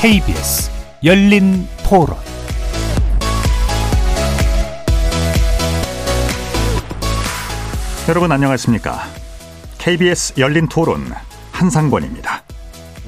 KBS 열린 토론 여러분 안녕하십니까? KBS 열린 토론 한상권입니다.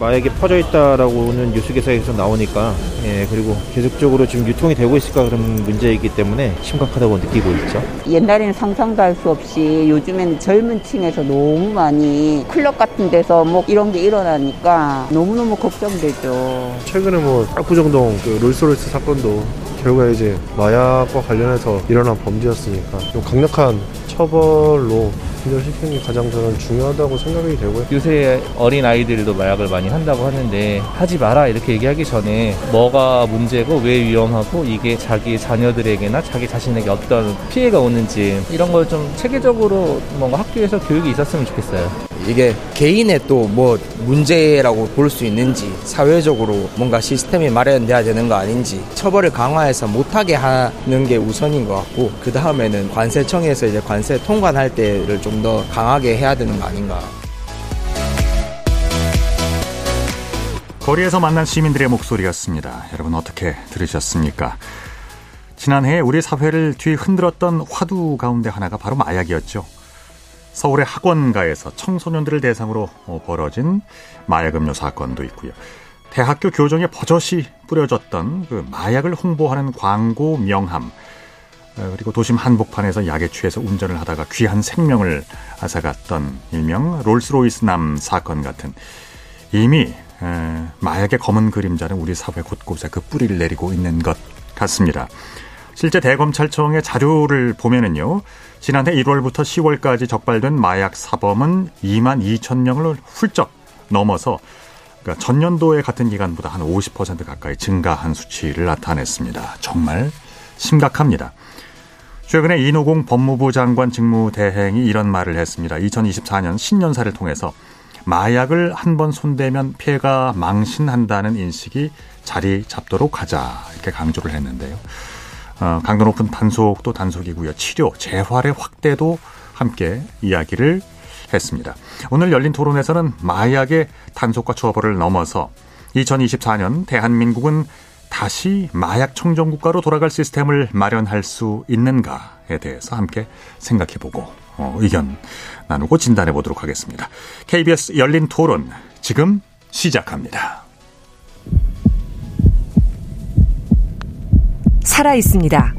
마약이 퍼져 있다라고는 뉴스 기사에서 나오니까 예 그리고 계속적으로 지금 유통이 되고 있을까 그런 문제이기 때문에 심각하다고 느끼고 있죠. 옛날에는 상상도 할 수 없이 요즘엔 젊은 층에서 너무 많이 클럽 같은 데서 뭐 이런 게 일어나니까 너무너무 걱정되죠. 최근에 뭐 압구정동 그 롤스로이스 사건도 결국에 이제 마약과 관련해서 일어난 범죄였으니까 좀 강력한 처벌로 진절시키는 게 가장 저는 중요하다고 생각이 되고요. 요새 어린 아이들도 마약을 많이 한다고 하는데 하지 마라 이렇게 얘기하기 전에 뭐가 문제고 왜 위험하고 이게 자기 자녀들에게나 자기 자신에게 어떤 피해가 오는지 이런 걸 좀 체계적으로 뭔가 학교에서 교육이 있었으면 좋겠어요. 이게 개인의 또 뭐 문제라고 볼 수 있는지 사회적으로 뭔가 시스템이 마련돼야 되는 거 아닌지 처벌을 강화해서 못하게 하는 게 우선인 것 같고 그 다음에는 관세청에서 이제 관세 통관할 때를 좀더 강하게 해야 되는 거 아닌가. 거리에서 만난 시민들의 목소리였습니다. 여러분 어떻게 들으셨습니까? 지난해 우리 사회를 뒤흔들었던 화두 가운데 하나가 바로 마약이었죠. 서울의 학원가에서 청소년들을 대상으로 벌어진 마약 음료 사건도 있고요. 대학교 교정에 버젓이 뿌려졌던 그 마약을 홍보하는 광고 명함, 그리고 도심 한복판에서 약에 취해서 운전을 하다가 귀한 생명을 앗아갔던 일명 롤스로이스 남 사건 같은 이미 마약의 검은 그림자는 우리 사회 곳곳에 그 뿌리를 내리고 있는 것 같습니다. 실제 대검찰청의 자료를 보면은요, 지난해 1월부터 10월까지 적발된 마약 사범은 2만 2천 명을 훌쩍 넘어서 그러니까 전년도의 같은 기간보다 한 50% 가까이 증가한 수치를 나타냈습니다. 정말 심각합니다. 최근에 이노공 법무부 장관 직무 대행이 이런 말을 했습니다. 2024년 신년사를 통해서 마약을 한 번 손대면 피해가 망신한다는 인식이 자리 잡도록 하자 이렇게 강조를 했는데요. 어, 강도 높은 단속도 단속이고요. 치료, 재활의 확대도 함께 이야기를 했습니다. 오늘 열린 토론에서는 마약의 단속과 처벌을 넘어서 2024년 대한민국은 다시 마약 청정 국가로 돌아갈 시스템을 마련할 수 있는가에 대해서 함께 생각해 보고 어, 의견 나누고 진단해 보도록 하겠습니다. KBS 열린 토론 지금 시작합니다. 살아 있습니다.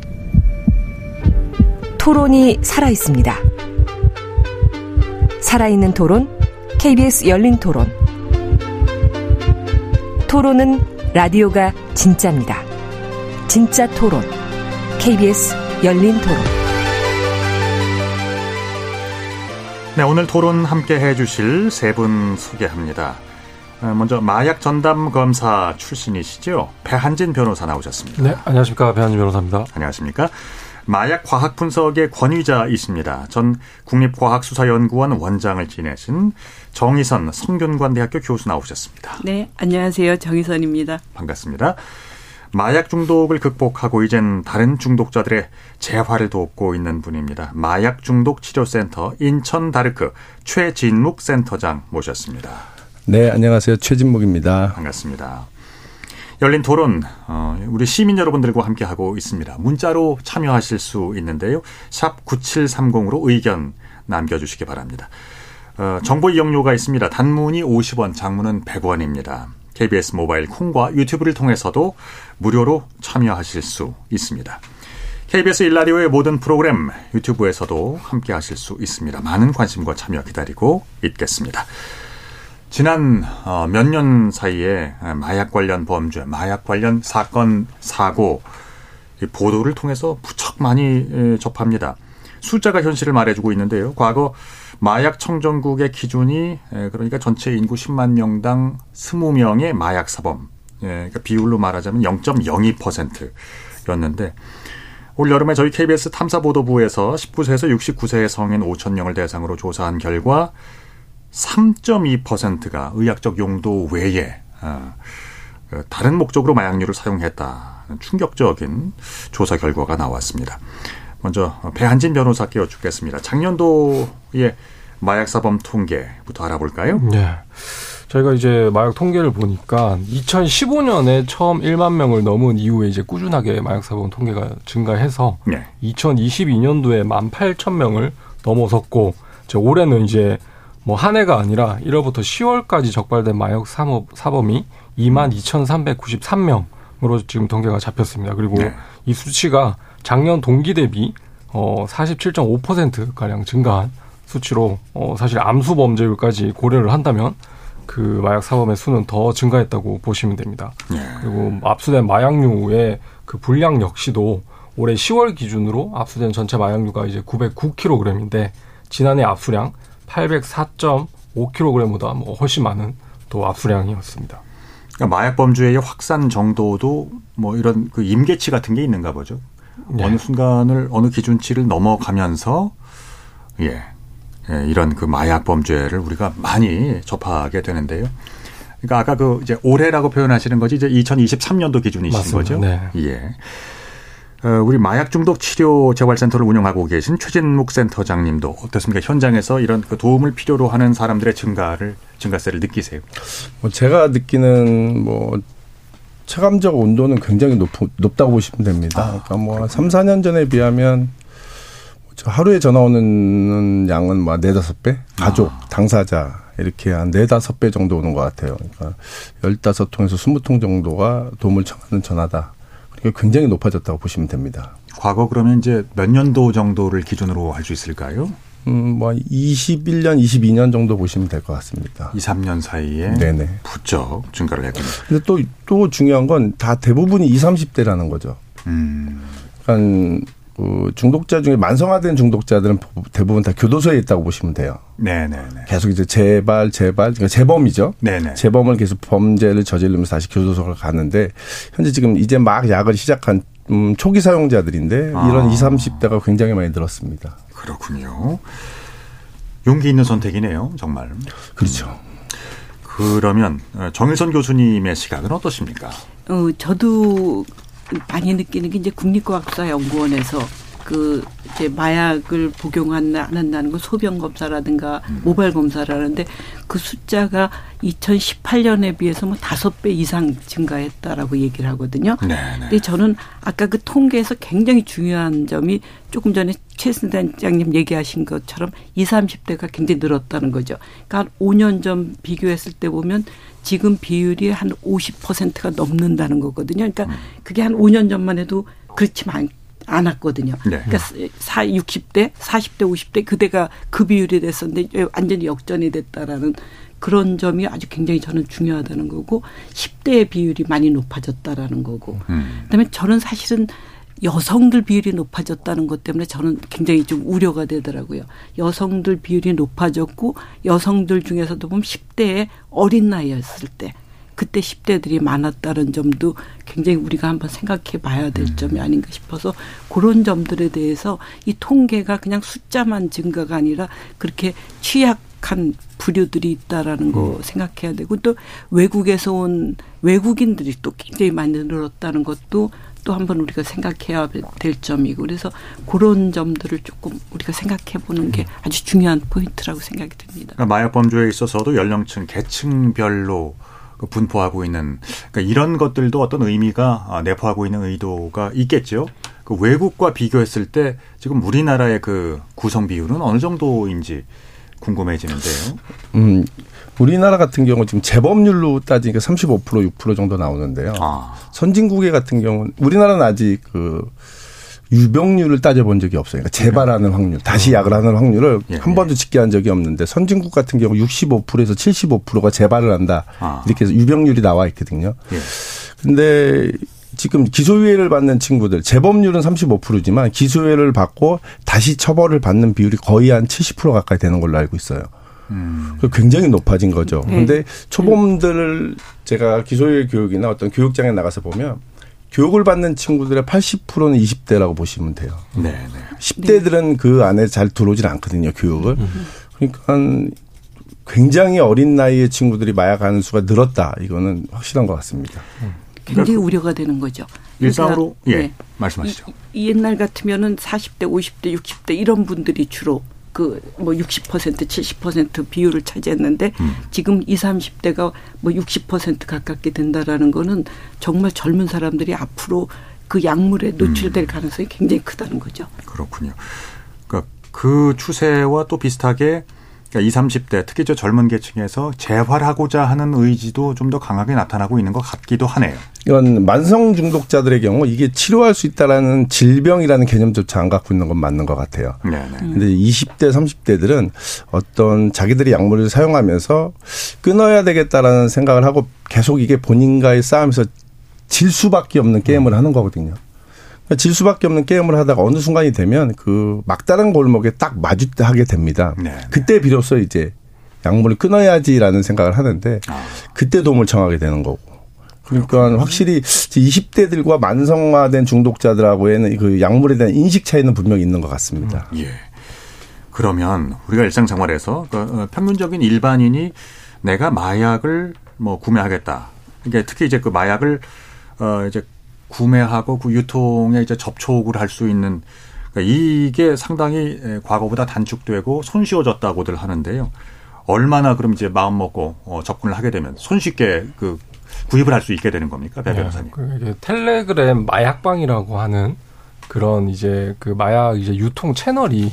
토론이 살아 있습니다. 살아있는 토론, KBS 열린 토론. 토론은 라디오가 진짜입니다. 진짜 토론, KBS 열린 토론. 네, 오늘 토론 함께 해 주실 세 분 소개합니다. 먼저 마약 전담 검사 출신이시죠? 배한진 변호사 나오셨습니다. 네, 안녕하십니까. 배한진 변호사입니다. 안녕하십니까. 마약 과학 분석의 권위자이십니다. 전 국립과학수사연구원 원장을 지내신 정희선 성균관대학교 교수 나오셨습니다. 네, 안녕하세요. 정희선입니다. 반갑습니다. 마약 중독을 극복하고 이젠 다른 중독자들의 재활을 돕고 있는 분입니다. 마약 중독 치료센터 인천 다르크 최진묵 센터장 모셨습니다. 네, 안녕하세요. 최진묵입니다. 반갑습니다. 열린 토론 우리 시민 여러분들과 함께 하고 있습니다. 문자로 참여하실 수 있는데요. 샵 9730으로 의견 남겨주시기 바랍니다. 어, 정보 이용료가 있습니다. 단문이 50원, 장문은 100원입니다. KBS 모바일 콩과 유튜브를 통해서도 무료로 참여하실 수 있습니다. KBS 일라디오의 모든 프로그램 유튜브에서도 함께 하실 수 있습니다. 많은 관심과 참여 기다리고 있겠습니다. 지난 어, 몇년 사이에 마약 관련 범죄, 마약 관련 사건, 사고 보도를 통해서 무척 많이 접합니다. 숫자가 현실을 말해주고 있는데요. 과거 마약 청정국의 기준이 그러니까 전체 인구 10만 명당 20명의 마약 사범, 그러니까 비율로 말하자면 0.02%였는데 올 여름에 저희 KBS 탐사보도부에서 19세에서 69세의 성인 5천 명을 대상으로 조사한 결과 3.2%가 의학적 용도 외에 어, 다른 목적으로 마약류를 사용했다는 충격적인 조사 결과가 나왔습니다. 먼저 배한진 변호사께 여쭙겠습니다. 작년도의 마약 사범 통계부터 알아볼까요? 네. 저희가 이제 마약 통계를 보니까 2015년에 처음 1만 명을 넘은 이후에 이제 꾸준하게 마약 사범 통계가 증가해서 네. 2022년도에 18,000명을 넘어섰고 이제 올해는 이제 뭐 한 해가 아니라 1월부터 10월까지 적발된 마약 사범, 사범이 22,393명으로 지금 통계가 잡혔습니다. 그리고 네. 이 수치가 작년 동기 대비 어 47.5% 가량 증가한 수치로 어 사실 암수 범죄율까지 고려를 한다면 그 마약 사범의 수는 더 증가했다고 보시면 됩니다. 그리고 압수된 마약류의 그 분량 역시도 올해 10월 기준으로 압수된 전체 마약류가 이제 909kg인데 지난해 압수량 804.5kg보다 뭐 훨씬 많은 또 압수량이었습니다. 그러니까 마약 범죄의 확산 정도도 뭐 이런 그 임계치 같은 게 있는가 보죠. 네. 어느 순간을 어느 기준치를 넘어가면서 예, 예, 이런 그 마약 범죄를 우리가 많이 접하게 되는데요. 그러니까 아까 그 이제 올해라고 표현하시는 거지 이제 2023년도 기준이신 맞습니다. 거죠. 네. 예. 어, 우리 마약 중독 치료 재활센터를 운영하고 계신 최진묵 센터장님도 어떻습니까? 현장에서 이런 그 도움을 필요로 하는 사람들의 증가를 증가세를 느끼세요? 뭐 제가 느끼는 뭐 체감적 온도는 굉장히 높, 높다고 보시면 됩니다. 그러니까 뭐 3, 4년 전에 비하면 저 하루에 전화 오는 양은 뭐 네다섯 배 가족, 당사자 이렇게 한 네다섯 배 정도 오는 것 같아요. 그러니까 열다섯 통에서 스무 통 정도가 도움을 청하는 전화다. 굉장히 높아졌다고 보시면 됩니다. 과거 그러면 이제 몇 년도 정도를 기준으로 할 수 있을까요? 음, 뭐 21년, 22년 정도 보시면 될 것 같습니다. 2, 3년 사이에 네네. 부쩍 증가를 했군요. 근데 또, 또 중요한 건 다 대부분이 20, 30대라는 거죠. 음. 그러니까 그 중독자 중에 만성화된 중독자들은 대부분 다 교도소에 있다고 보시면 돼요. 네네네. 계속 이제 재발, 재발, 그러니까 재범이죠. 네네. 재범을 계속 범죄를 저지르면서 다시 교도소를 가는데 현재 지금 이제 막 약을 시작한 음, 초기 사용자들인데 이런 아. 20, 30대가 굉장히 많이 늘었습니다. 그렇군요. 용기 있는 선택이네요, 정말. 그렇죠. 그러면 어, 정일선 교수님의 시각은 어떠십니까? 어, 저도 많이 느끼는 게 이제 국립과학수사연구원에서 그 이제 마약을 복용한다는 건 소변 검사라든가 모발 검사를 하는데 그 숫자가 2018년에 비해서 뭐 다섯 배 이상 증가했다라고 얘기를 하거든요. 네, 근데 저는 아까 그 통계에서 굉장히 중요한 점이 조금 전에 최 선장님 얘기하신 것처럼 20, 30대가 굉장히 늘었다는 거죠. 그러니까 한 5년 전 비교했을 때 보면 지금 비율이 한 50%가 넘는다는 거거든요. 그러니까 그게 한 5년 전만 해도 그렇지 않 않았거든요. 네. 그러니까 사 60대, 40대, 50대 그대가 그 비율이 됐었는데 완전히 역전이 됐다라는 그런 점이 아주 굉장히 저는 중요하다는 거고 10대의 비율이 많이 높아졌다라는 거고 음. 그다음에 저는 사실은 여성들 비율이 높아졌다는 것 때문에 저는 굉장히 좀 우려가 되더라고요. 여성들 비율이 높아졌고 여성들 중에서도 보면 10대의 어린 나이였을 때 그때 10대들이 많았다는 점도 굉장히 우리가 한번 생각해 봐야 될 점이 아닌가 싶어서 그런 점들에 대해서 이 통계가 그냥 숫자만 증가가 아니라 그렇게 취약 한 부류들이 있다라는 거 생각해야 되고 또 외국에서 온 외국인들이 또 굉장히 많이 늘었다는 것도 또 한번 우리가 생각해야 될 점이고 그래서 그런 점들을 조금 우리가 생각해 보는 게 아주 중요한 포인트라고 생각이 듭니다. 그러니까 마약 범죄에 있어서도 연령층, 계층별로 그 분포하고 있는 그러니까 이런 것들도 어떤 의미가 아, 내포하고 있는 의도가 있겠죠. 그 외국과 비교했을 때 지금 우리나라의 그 구성 비율은 어느 정도인지 궁금해지는데요. 음, 우리나라 같은 경우 지금 재범률로 따지니까 35% 6% 정도 나오는데요. 아. 선진국의 같은 경우는 우리나라는 아직 그 유병률을 따져본 적이 없어요. 그러니까 재발하는 확률, 다시 약을 하는 확률을 예, 한 번도 집계한 적이 없는데 선진국 같은 경우 65%에서 75%가 재발을 한다. 아. 이렇게 해서 유병률이 나와 있거든요. 예. 근데 지금 기소유예를 받는 친구들 재범률은 35%지만 기소유예를 받고 다시 처벌을 받는 비율이 거의 한 70% 가까이 되는 걸로 알고 있어요. 음. 그 굉장히 높아진 거죠. 네. 근데 초범들을 제가 기소유예 교육이나 어떤 교육장에 나가서 보면 교육을 받는 친구들의 80%는 20대라고 보시면 돼요. 네, 네. 10대들은 그 안에 잘 들어오질 않거든요, 교육을. 그러니까 굉장히 어린 나이의 친구들이 마약하는 수가 늘었다. 이거는 확실한 것 같습니다. 굉장히 우려가 되는 거죠. 일상으로 예 네. 말씀하시죠. 이, 이 옛날 같으면은 40대, 50대, 60대 이런 분들이 주로 그 뭐 60% 70% 비율을 차지했는데 지금 20, 30대가 뭐 60% 가깝게 된다라는 거는 정말 젊은 사람들이 앞으로 그 약물에 노출될 가능성이 굉장히 크다는 거죠. 그렇군요. 그러니까 그 추세와 또 비슷하게 그러니까 20, 30대 특히 저 젊은 계층에서 재활하고자 하는 의지도 좀 더 강하게 나타나고 있는 것 같기도 하네요. 이건 만성 중독자들의 경우 이게 치료할 수 있다라는 질병이라는 개념조차 안 갖고 있는 건 맞는 것 같아요. 네, 네. 근데 20대, 30대들은 어떤 자기들이 약물을 사용하면서 끊어야 되겠다라는 생각을 하고 계속 이게 본인과의 싸움에서 질 수밖에 없는 게임을 하는 거거든요. 그러니까 질 수밖에 없는 게임을 하다가 어느 순간이 되면 그 막다른 골목에 딱 마주하게 됩니다. 네. 그때 비로소 이제 약물을 끊어야지라는 생각을 하는데 아. 그때 도움을 청하게 되는 거고. 그러니까 확실히 20대들과 만성화된 중독자들하고에는 그 약물에 대한 인식 차이는 분명히 있는 것 같습니다. 예. 그러면 우리가 일상 생활에서 그, 어, 평균적인 일반인이 내가 마약을 뭐 구매하겠다. 이게 특히 이제 그 마약을 어 이제 구매하고 그 유통에 이제 접촉을 할 수 있는 그러니까 이게 상당히 에, 과거보다 단축되고 손쉬워졌다고들 하는데요. 얼마나 그럼 이제 마음 먹고 어, 접근을 하게 되면 손쉽게 그 구입을 할 수 있게 되는 겁니까, 배 변호사님? 그 이게 텔레그램 마약방이라고 하는 그런 이제 그 마약 이제 유통 채널이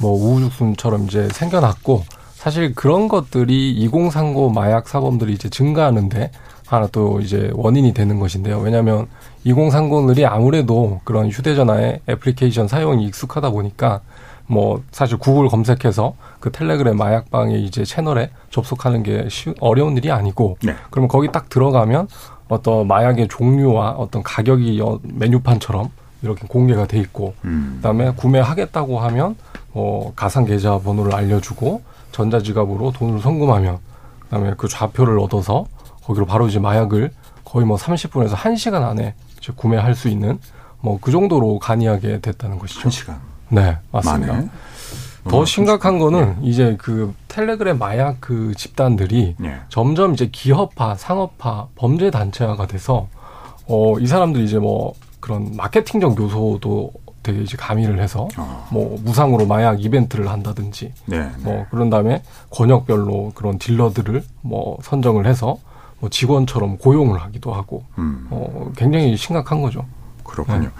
뭐 우후죽순처럼 이제 생겨났고 사실 그런 것들이 2030 마약 사범들이 이제 증가하는데 하나 또 이제 원인이 되는 것인데요. 왜냐하면 2030들이 아무래도 그런 휴대전화의 애플리케이션 사용이 익숙하다 보니까 뭐 사실 구글 검색해서 그 텔레그램 마약방의 이제 채널에 접속하는 게 쉬, 어려운 일이 아니고 네. 그러면 거기 딱 들어가면 어떤 마약의 종류와 어떤 가격이 여- 메뉴판처럼 이렇게 공개가 돼 있고 음. 그다음에 구매하겠다고 하면 뭐 가상 계좌 번호를 알려주고 전자지갑으로 돈을 송금하면 그다음에 그 좌표를 얻어서 거기로 바로 이제 마약을 거의 뭐 30분에서 1시간 안에 구매할 수 있는 뭐 그 정도로 간이하게 됐다는 것이죠. 한 시간 네, 맞습니다. 만에. 더 어, 심각한 거는 이제 그 텔레그램 마약 그 집단들이 예. 점점 이제 기업화, 상업화, 범죄 단체화가 돼서 어 이 사람들이 이제 뭐 그런 마케팅적 요소도 되게 이제 가미를 해서 어. 뭐 무상으로 마약 이벤트를 한다든지 네. 네. 뭐 그런 다음에 권역별로 그런 딜러들을 뭐 선정을 해서 뭐 직원처럼 고용을 하기도 하고 음. 어 굉장히 심각한 거죠. 그렇군요.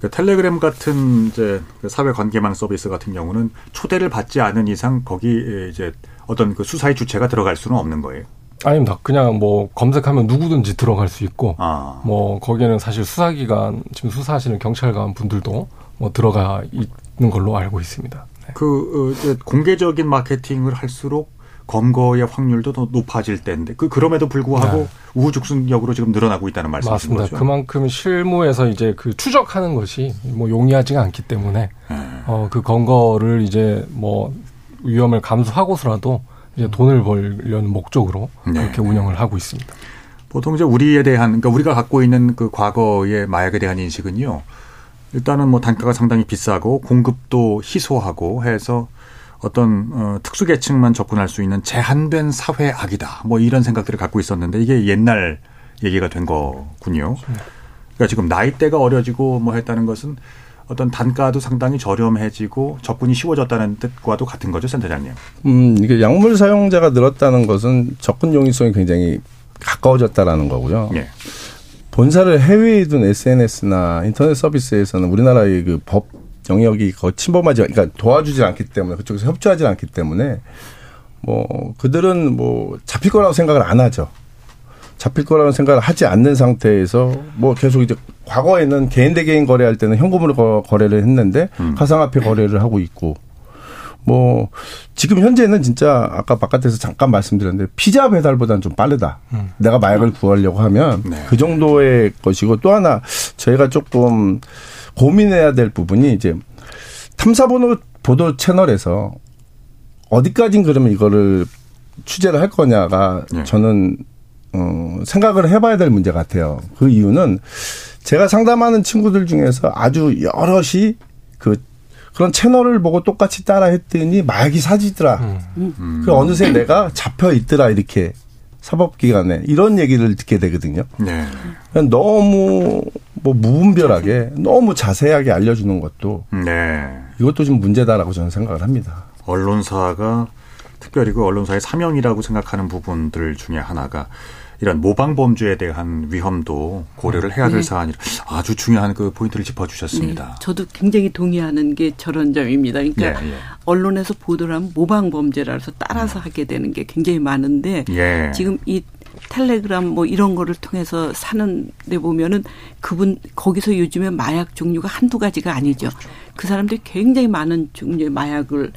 그 텔레그램 같은 이제 그 사회 관계망 서비스 같은 경우는 초대를 받지 않은 이상 거기 이제 어떤 그 수사의 주체가 들어갈 수는 없는 거예요. 아닙니다. 그냥 뭐 검색하면 누구든지 들어갈 수 있고 아. 뭐 거기에는 사실 수사기관 지금 수사하시는 경찰관 분들도 뭐 들어가 있는 걸로 알고 있습니다. 네. 그 어, 이제 공개적인 마케팅을 할수록 검거의 확률도 더 높아질 때인데 그 그럼에도 불구하고 네. 우후죽순역으로 지금 늘어나고 있다는 말씀이신 맞습니다. 거죠. 그만큼 실무에서 이제 그 추적하는 것이 뭐 용이하지가 않기 때문에 네. 어그 검거를 이제 뭐 위험을 감수하고서라도 이제 돈을 벌려는 목적으로 네. 그렇게 운영을 하고 있습니다. 보통 이제 우리에 대한 그러니까 우리가 갖고 있는 그 과거의 마약에 대한 인식은요. 일단은 뭐 단가가 상당히 비싸고 공급도 희소하고 해서 어떤 어, 특수계층만 접근할 수 있는 제한된 사회 악이다. 뭐 이런 생각들을 갖고 있었는데 이게 옛날 얘기가 된 거군요. 그러니까 지금 나이대가 어려지고 뭐 했다는 것은 어떤 단가도 상당히 저렴해지고 접근이 쉬워졌다는 뜻과도 같은 거죠, 센터장님. 음, 이게 약물 사용자가 늘었다는 것은 접근 용이성이 굉장히 가까워졌다라는 거고요. 예. 본사를 해외에 둔 SNS나 인터넷 서비스에서는 우리나라의 그 법 영역이 거 침범하지, 그러니까 도와주지 않기 때문에 그쪽에서 협조하지 않기 때문에 뭐 그들은 뭐 잡힐 거라고 생각을 안 하죠. 잡힐 거라는 생각을 하지 않는 상태에서 뭐 계속 이제 과거에는 개인 대 개인 거래할 때는 현금으로 거- 거래를 했는데 가상화폐 거래를 하고 있고 뭐 지금 현재는 진짜 아까 바깥에서 잠깐 말씀드렸는데 피자 배달보다는 좀 빠르다. 내가 마약을 구하려고 하면 네. 그 정도의 것이고 또 하나 저희가 조금 고민해야 될 부분이 이제 탐사보도 보도 채널에서 어디까진 그러면 이거를 취재를 할 거냐가 네. 저는 어 생각을 해봐야 될 문제 같아요. 그 이유는 제가 상담하는 친구들 중에서 아주 여럿이 그 그런 채널을 보고 똑같이 따라 했더니 마약이 사지더라. 음. 그 어느새 내가 잡혀 있더라 이렇게 사법기관에 이런 얘기를 듣게 되거든요. 네. 그냥 너무 뭐 무분별하게 너무 자세하게 알려주는 것도 네. 이것도 좀 문제다라고 저는 생각을 합니다. 언론사가 특별히 그 언론사의 사명이라고 생각하는 부분들 중에 하나가 이런 모방 범죄에 대한 위험도 고려를 해야 될 네. 사안이 아주 중요한 그 포인트를 짚어주셨습니다. 네, 저도 굉장히 동의하는 게 저런 점입니다. 그러니까 예, 예. 언론에서 보도를 하면 모방 범죄라서 따라서 하게 되는 게 굉장히 많은데 예. 지금 이 텔레그램 뭐 이런 거를 통해서 사는 데 보면은 그분 거기서 요즘에 마약 종류가 한두 가지가 아니죠. 그 사람들이 굉장히 많은 종류의 마약을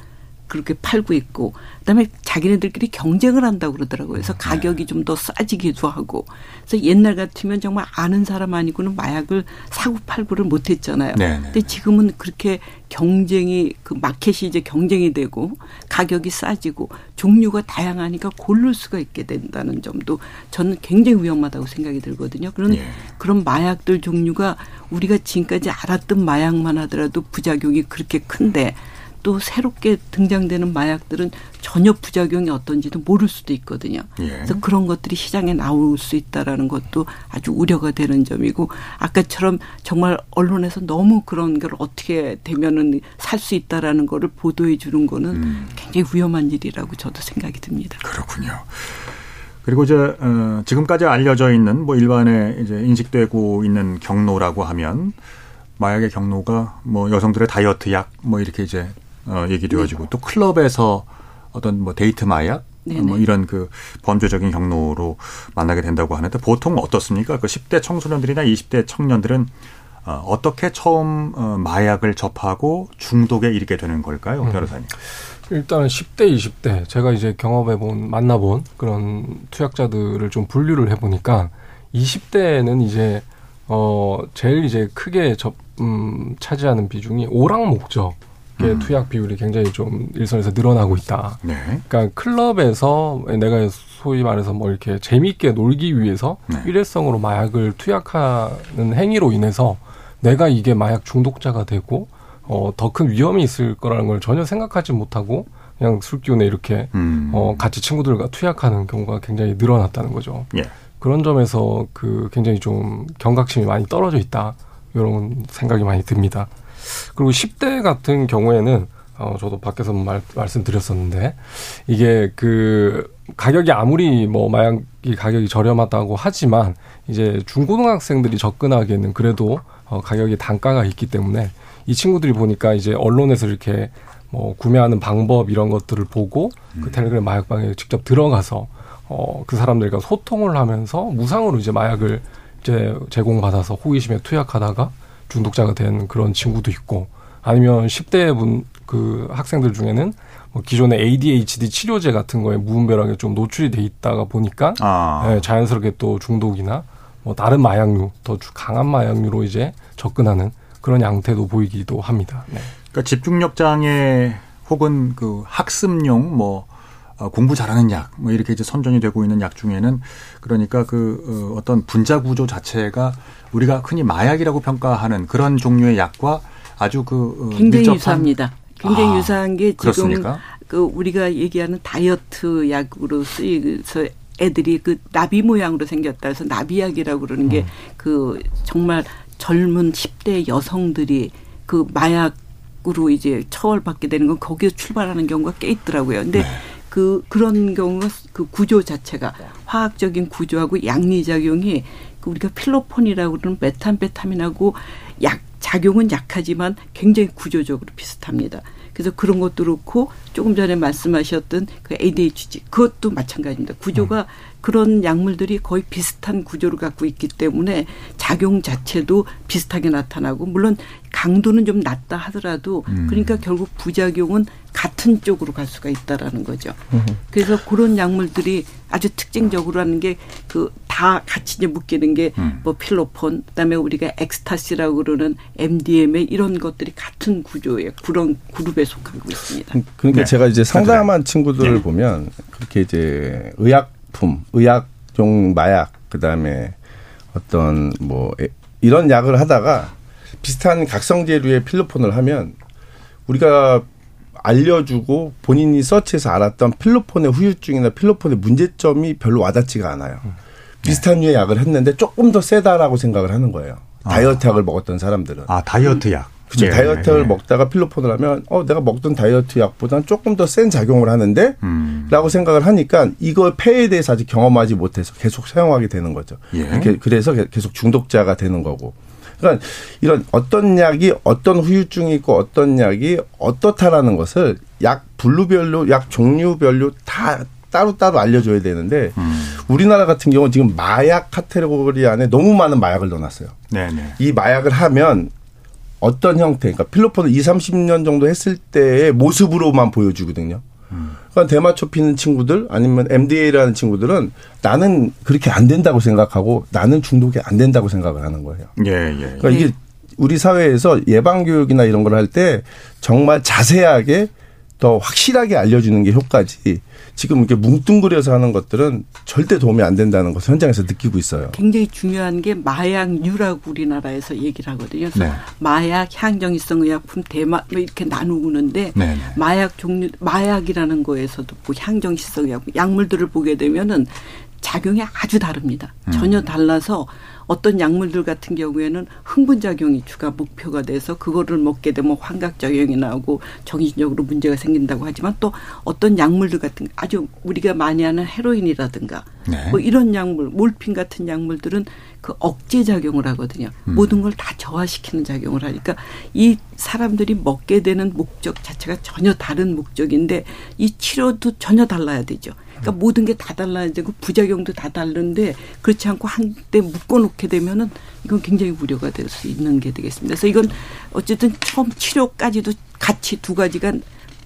그렇게 팔고 있고 그다음에 자기네들끼리 경쟁을 한다고 그러더라고요. 그래서 가격이 좀 더 싸지기도 하고. 그래서 옛날 같으면 정말 아는 사람 아니고는 마약을 사고 팔고를 못 했잖아요. 네, 네. 근데 지금은 그렇게 경쟁이 그 마켓이 이제 경쟁이 되고 가격이 싸지고 종류가 다양하니까 고를 수가 있게 된다는 점도 저는 굉장히 위험하다고 생각이 들거든요. 그런 예. 그런 마약들 종류가 우리가 지금까지 알았던 마약만 하더라도 부작용이 그렇게 큰데 또 새롭게 등장되는 마약들은 전혀 부작용이 어떤지도 모를 수도 있거든요. 예. 그래서 그런 것들이 시장에 나올 수 있다라는 것도 아주 우려가 되는 점이고 아까처럼 정말 언론에서 너무 그런 걸 어떻게 되면은 살 수 있다라는 거를 보도해 주는 거는 음. 굉장히 위험한 일이라고 저도 생각이 듭니다. 그렇군요. 그리고 이제 어, 지금까지 알려져 있는 뭐 일반에 이제 인식되고 있는 경로라고 하면 마약의 경로가 뭐 여성들의 다이어트 약 뭐 이렇게 이제 어, 얘기되어지고 또 클럽에서 어떤 뭐 데이트 마약 네네. 뭐 이런 그 범죄적인 경로로 만나게 된다고 하는데 보통 어떻습니까? 그 10대 청소년들이나 20대 청년들은 어, 어떻게 처음 어, 마약을 접하고 중독에 이르게 되는 걸까요, 음. 변호사님? 일단은 10대, 20대 제가 이제 경험해본 만나본 그런 투약자들을 좀 분류를 해보니까 20대는 이제 어 제일 이제 크게 접, 음, 차지하는 비중이 오락 목적의 음. 투약 비율이 굉장히 좀 일선에서 늘어나고 있다. 네. 그러니까 클럽에서 내가 소위 말해서 뭐 이렇게 재미있게 놀기 위해서 네. 일회성으로 마약을 투약하는 행위로 인해서 내가 이게 마약 중독자가 되고 어, 더 큰 위험이 있을 거라는 걸 전혀 생각하지 못하고 그냥 술 기운에 이렇게 음. 어, 같이 친구들과 투약하는 경우가 굉장히 늘어났다는 거죠. 예. 그런 점에서 그 굉장히 좀 경각심이 많이 떨어져 있다. 이런 생각이 많이 듭니다. 그리고 10대 같은 경우에는 어, 저도 밖에서 말, 말씀드렸었는데 이게 그 가격이 아무리 뭐 마약이 가격이 저렴하다고 하지만 이제 중고등학생들이 접근하기에는 그래도 어, 가격이 단가가 있기 때문에 이 친구들이 보니까 이제 언론에서 이렇게 뭐 구매하는 방법 이런 것들을 보고 그 텔레그램 마약방에 직접 들어가서 어, 그 사람들과 소통을 하면서 무상으로 이제 마약을 이제 제공받아서 호기심에 투약하다가 중독자가 된 그런 친구도 있고 아니면 10대 분 그 학생들 중에는 뭐 기존의 ADHD 치료제 같은 거에 무분별하게 좀 노출이 돼 있다가 보니까 아. 예, 자연스럽게 또 중독이나 뭐 다른 마약류 더 주- 강한 마약류로 이제 접근하는 그런 양태도 보이기도 합니다. 네. 그러니까 집중력 장애 혹은 그 학습용 뭐 어, 공부 잘하는 약 뭐 이렇게 이제 선정이 되고 있는 약 중에는 그러니까 그 어, 어떤 분자 구조 자체가 우리가 흔히 마약이라고 평가하는 그런 종류의 약과 아주 그 어, 굉장히 밀접한- 유사합니다. 굉장히 아, 유사한 게 지금 그렇습니까? 그 우리가 얘기하는 다이어트 약으로 쓰이서 애들이 그 나비 모양으로 생겼다 해서 나비약이라고 그러는 게그 정말 젊은 10대 여성들이 그 마약으로 이제 처벌받게 되는 건 거기서 출발하는 경우가 꽤 있더라고요. 근데 그 그런 경우가 그 구조 자체가 화학적인 구조하고 양리 작용이 그 우리가 필로폰이라고 그러는 메탄베타민하고 약 작용은 약하지만 굉장히 구조적으로 비슷합니다. 그래서 그런 것도 그렇고 조금 전에 말씀하셨던 그 ADHD 그것도 마찬가지입니다. 구조가 그런 약물들이 거의 비슷한 구조를 갖고 있기 때문에 작용 자체도 비슷하게 나타나고 물론 강도는 좀 낮다 하더라도 음. 그러니까 결국 부작용은 같은 쪽으로 갈 수가 있다라는 거죠. 그래서 그런 약물들이 아주 특징적으로 하는 게 그 다 같이 이제 묶이는 게 음. 뭐 필로폰 그다음에 우리가 엑스타시라고 그러는 MDMA 이런 것들이 같은 구조의 그런 그룹에 속하고 있습니다. 그러니까 네. 제가 이제 상담한 친구들을 네. 보면 그렇게 이제 의약품, 의약용 마약, 그 다음에 어떤 뭐 에- 이런 약을 하다가 비슷한 각성제류의 필로폰을 하면 우리가 알려주고 본인이 서치해서 알았던 필로폰의 후유증이나 필로폰의 문제점이 별로 와닿지가 않아요. 비슷한 류의 약을 했는데 조금 더 세다라고 생각을 하는 거예요. 다이어트 약을 먹었던 사람들은. 아 다이어트 약. 그죠 예, 다이어트를 예. 먹다가 필로폰을 하면 어 내가 먹던 다이어트 약보다는 조금 더 센 작용을 하는데 음. 라고 생각을 하니까 이걸 폐에 대해서 아직 경험하지 못해서 계속 사용하게 되는 거죠. 예. 그래서 계속 중독자가 되는 거고. 그러니까 이런 어떤 약이 어떤 후유증이 있고 어떤 약이 어떻다라는 것을 약 분류별로 약 종류별로 다 따로따로 알려줘야 되는데 음. 우리나라 같은 경우는 지금 마약 카테고리 안에 너무 많은 마약을 넣어놨어요. 네네. 이 마약을 하면 어떤 형태, 그러니까 필로폰을 2, 30년 정도 했을 때의 모습으로만 보여주거든요. 그러니까 대마초 피는 친구들 아니면 MDA라는 친구들은 나는 그렇게 안 된다고 생각하고 나는 중독이 안 된다고 생각을 하는 거예요. 예, 예. 그러니까 이게 우리 사회에서 예방 교육이나 이런 걸 할 때 정말 자세하게 더 확실하게 알려주는 게 효과지. 지금 이렇게 뭉뚱그려서 하는 것들은 절대 도움이 안 된다는 것을 현장에서 느끼고 있어요. 굉장히 중요한 게 마약류라고 우리나라에서 얘기를 하거든요. 그래서 네. 마약, 향정기성 의약품, 대마 뭐 이렇게 나누는데 네, 네. 마약 종류 마약이라는 거에서도 뭐 향정기성 의약품 약물들을 보게 되면은 작용이 아주 다릅니다. 음. 전혀 달라서 어떤 약물들 같은 경우에는 흥분작용이 주가 목표가 돼서 그거를 먹게 되면 환각작용이 나오고 정신적으로 문제가 생긴다고 하지만 또 어떤 약물들 같은 아주 우리가 많이 하는 헤로인이라든가 네. 뭐 이런 약물, 몰핀 같은 약물들은 그 억제 작용을 하거든요. 음. 모든 걸 다 저하시키는 작용을 하니까 이 사람들이 먹게 되는 목적 자체가 전혀 다른 목적인데 이 치료도 전혀 달라야 되죠. 그러니까 음. 모든 게 다 달라야 되고 부작용도 다 다른데 그렇지 않고 한때 묶어놓게 되면은 이건 굉장히 우려가 될 수 있는 게 되겠습니다. 그래서 이건 어쨌든 처음 치료까지도 같이 두 가지가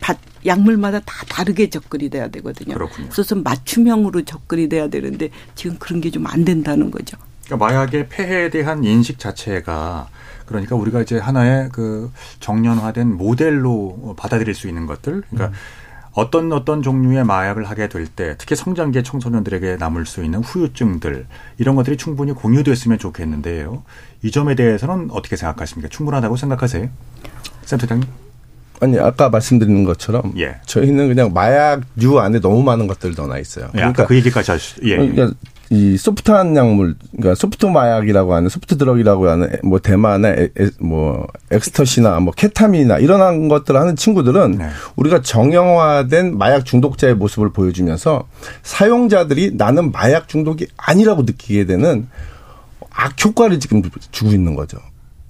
바- 약물마다 다 다르게 접근이 돼야 되거든요. 그렇군요. 그래서 맞춤형으로 접근이 돼야 되는데 지금 그런 게 좀 안 된다는 거죠. 그러니까 마약의 폐해에 대한 인식 자체가 그러니까 우리가 이제 하나의 그 정년화된 모델로 받아들일 수 있는 것들. 그러니까 어떤 어떤 종류의 마약을 하게 될 때 특히 성장기 청소년들에게 남을 수 있는 후유증들 이런 것들이 충분히 공유됐으면 좋겠는데요. 이 점에 대해서는 어떻게 생각하십니까? 충분하다고 생각하세요? 센터장님? 아니 아까 말씀드린 것처럼 예. 저희는 그냥 마약류 안에 너무 많은 것들 넣어놔 있어요. 예, 아까 그 얘기까지 하시, 예. 그러니까 이 소프트한 약물, 그러니까 소프트 마약이라고 하는 소프트 드럭이라고 하는 뭐 대마나 에, 에, 뭐 엑스터시나 뭐 케타민이나 이런 것들을 하는 친구들은 네. 우리가 정형화된 마약 중독자의 모습을 보여주면서 사용자들이 나는 마약 중독이 아니라고 느끼게 되는 악효과를 지금 주고 있는 거죠.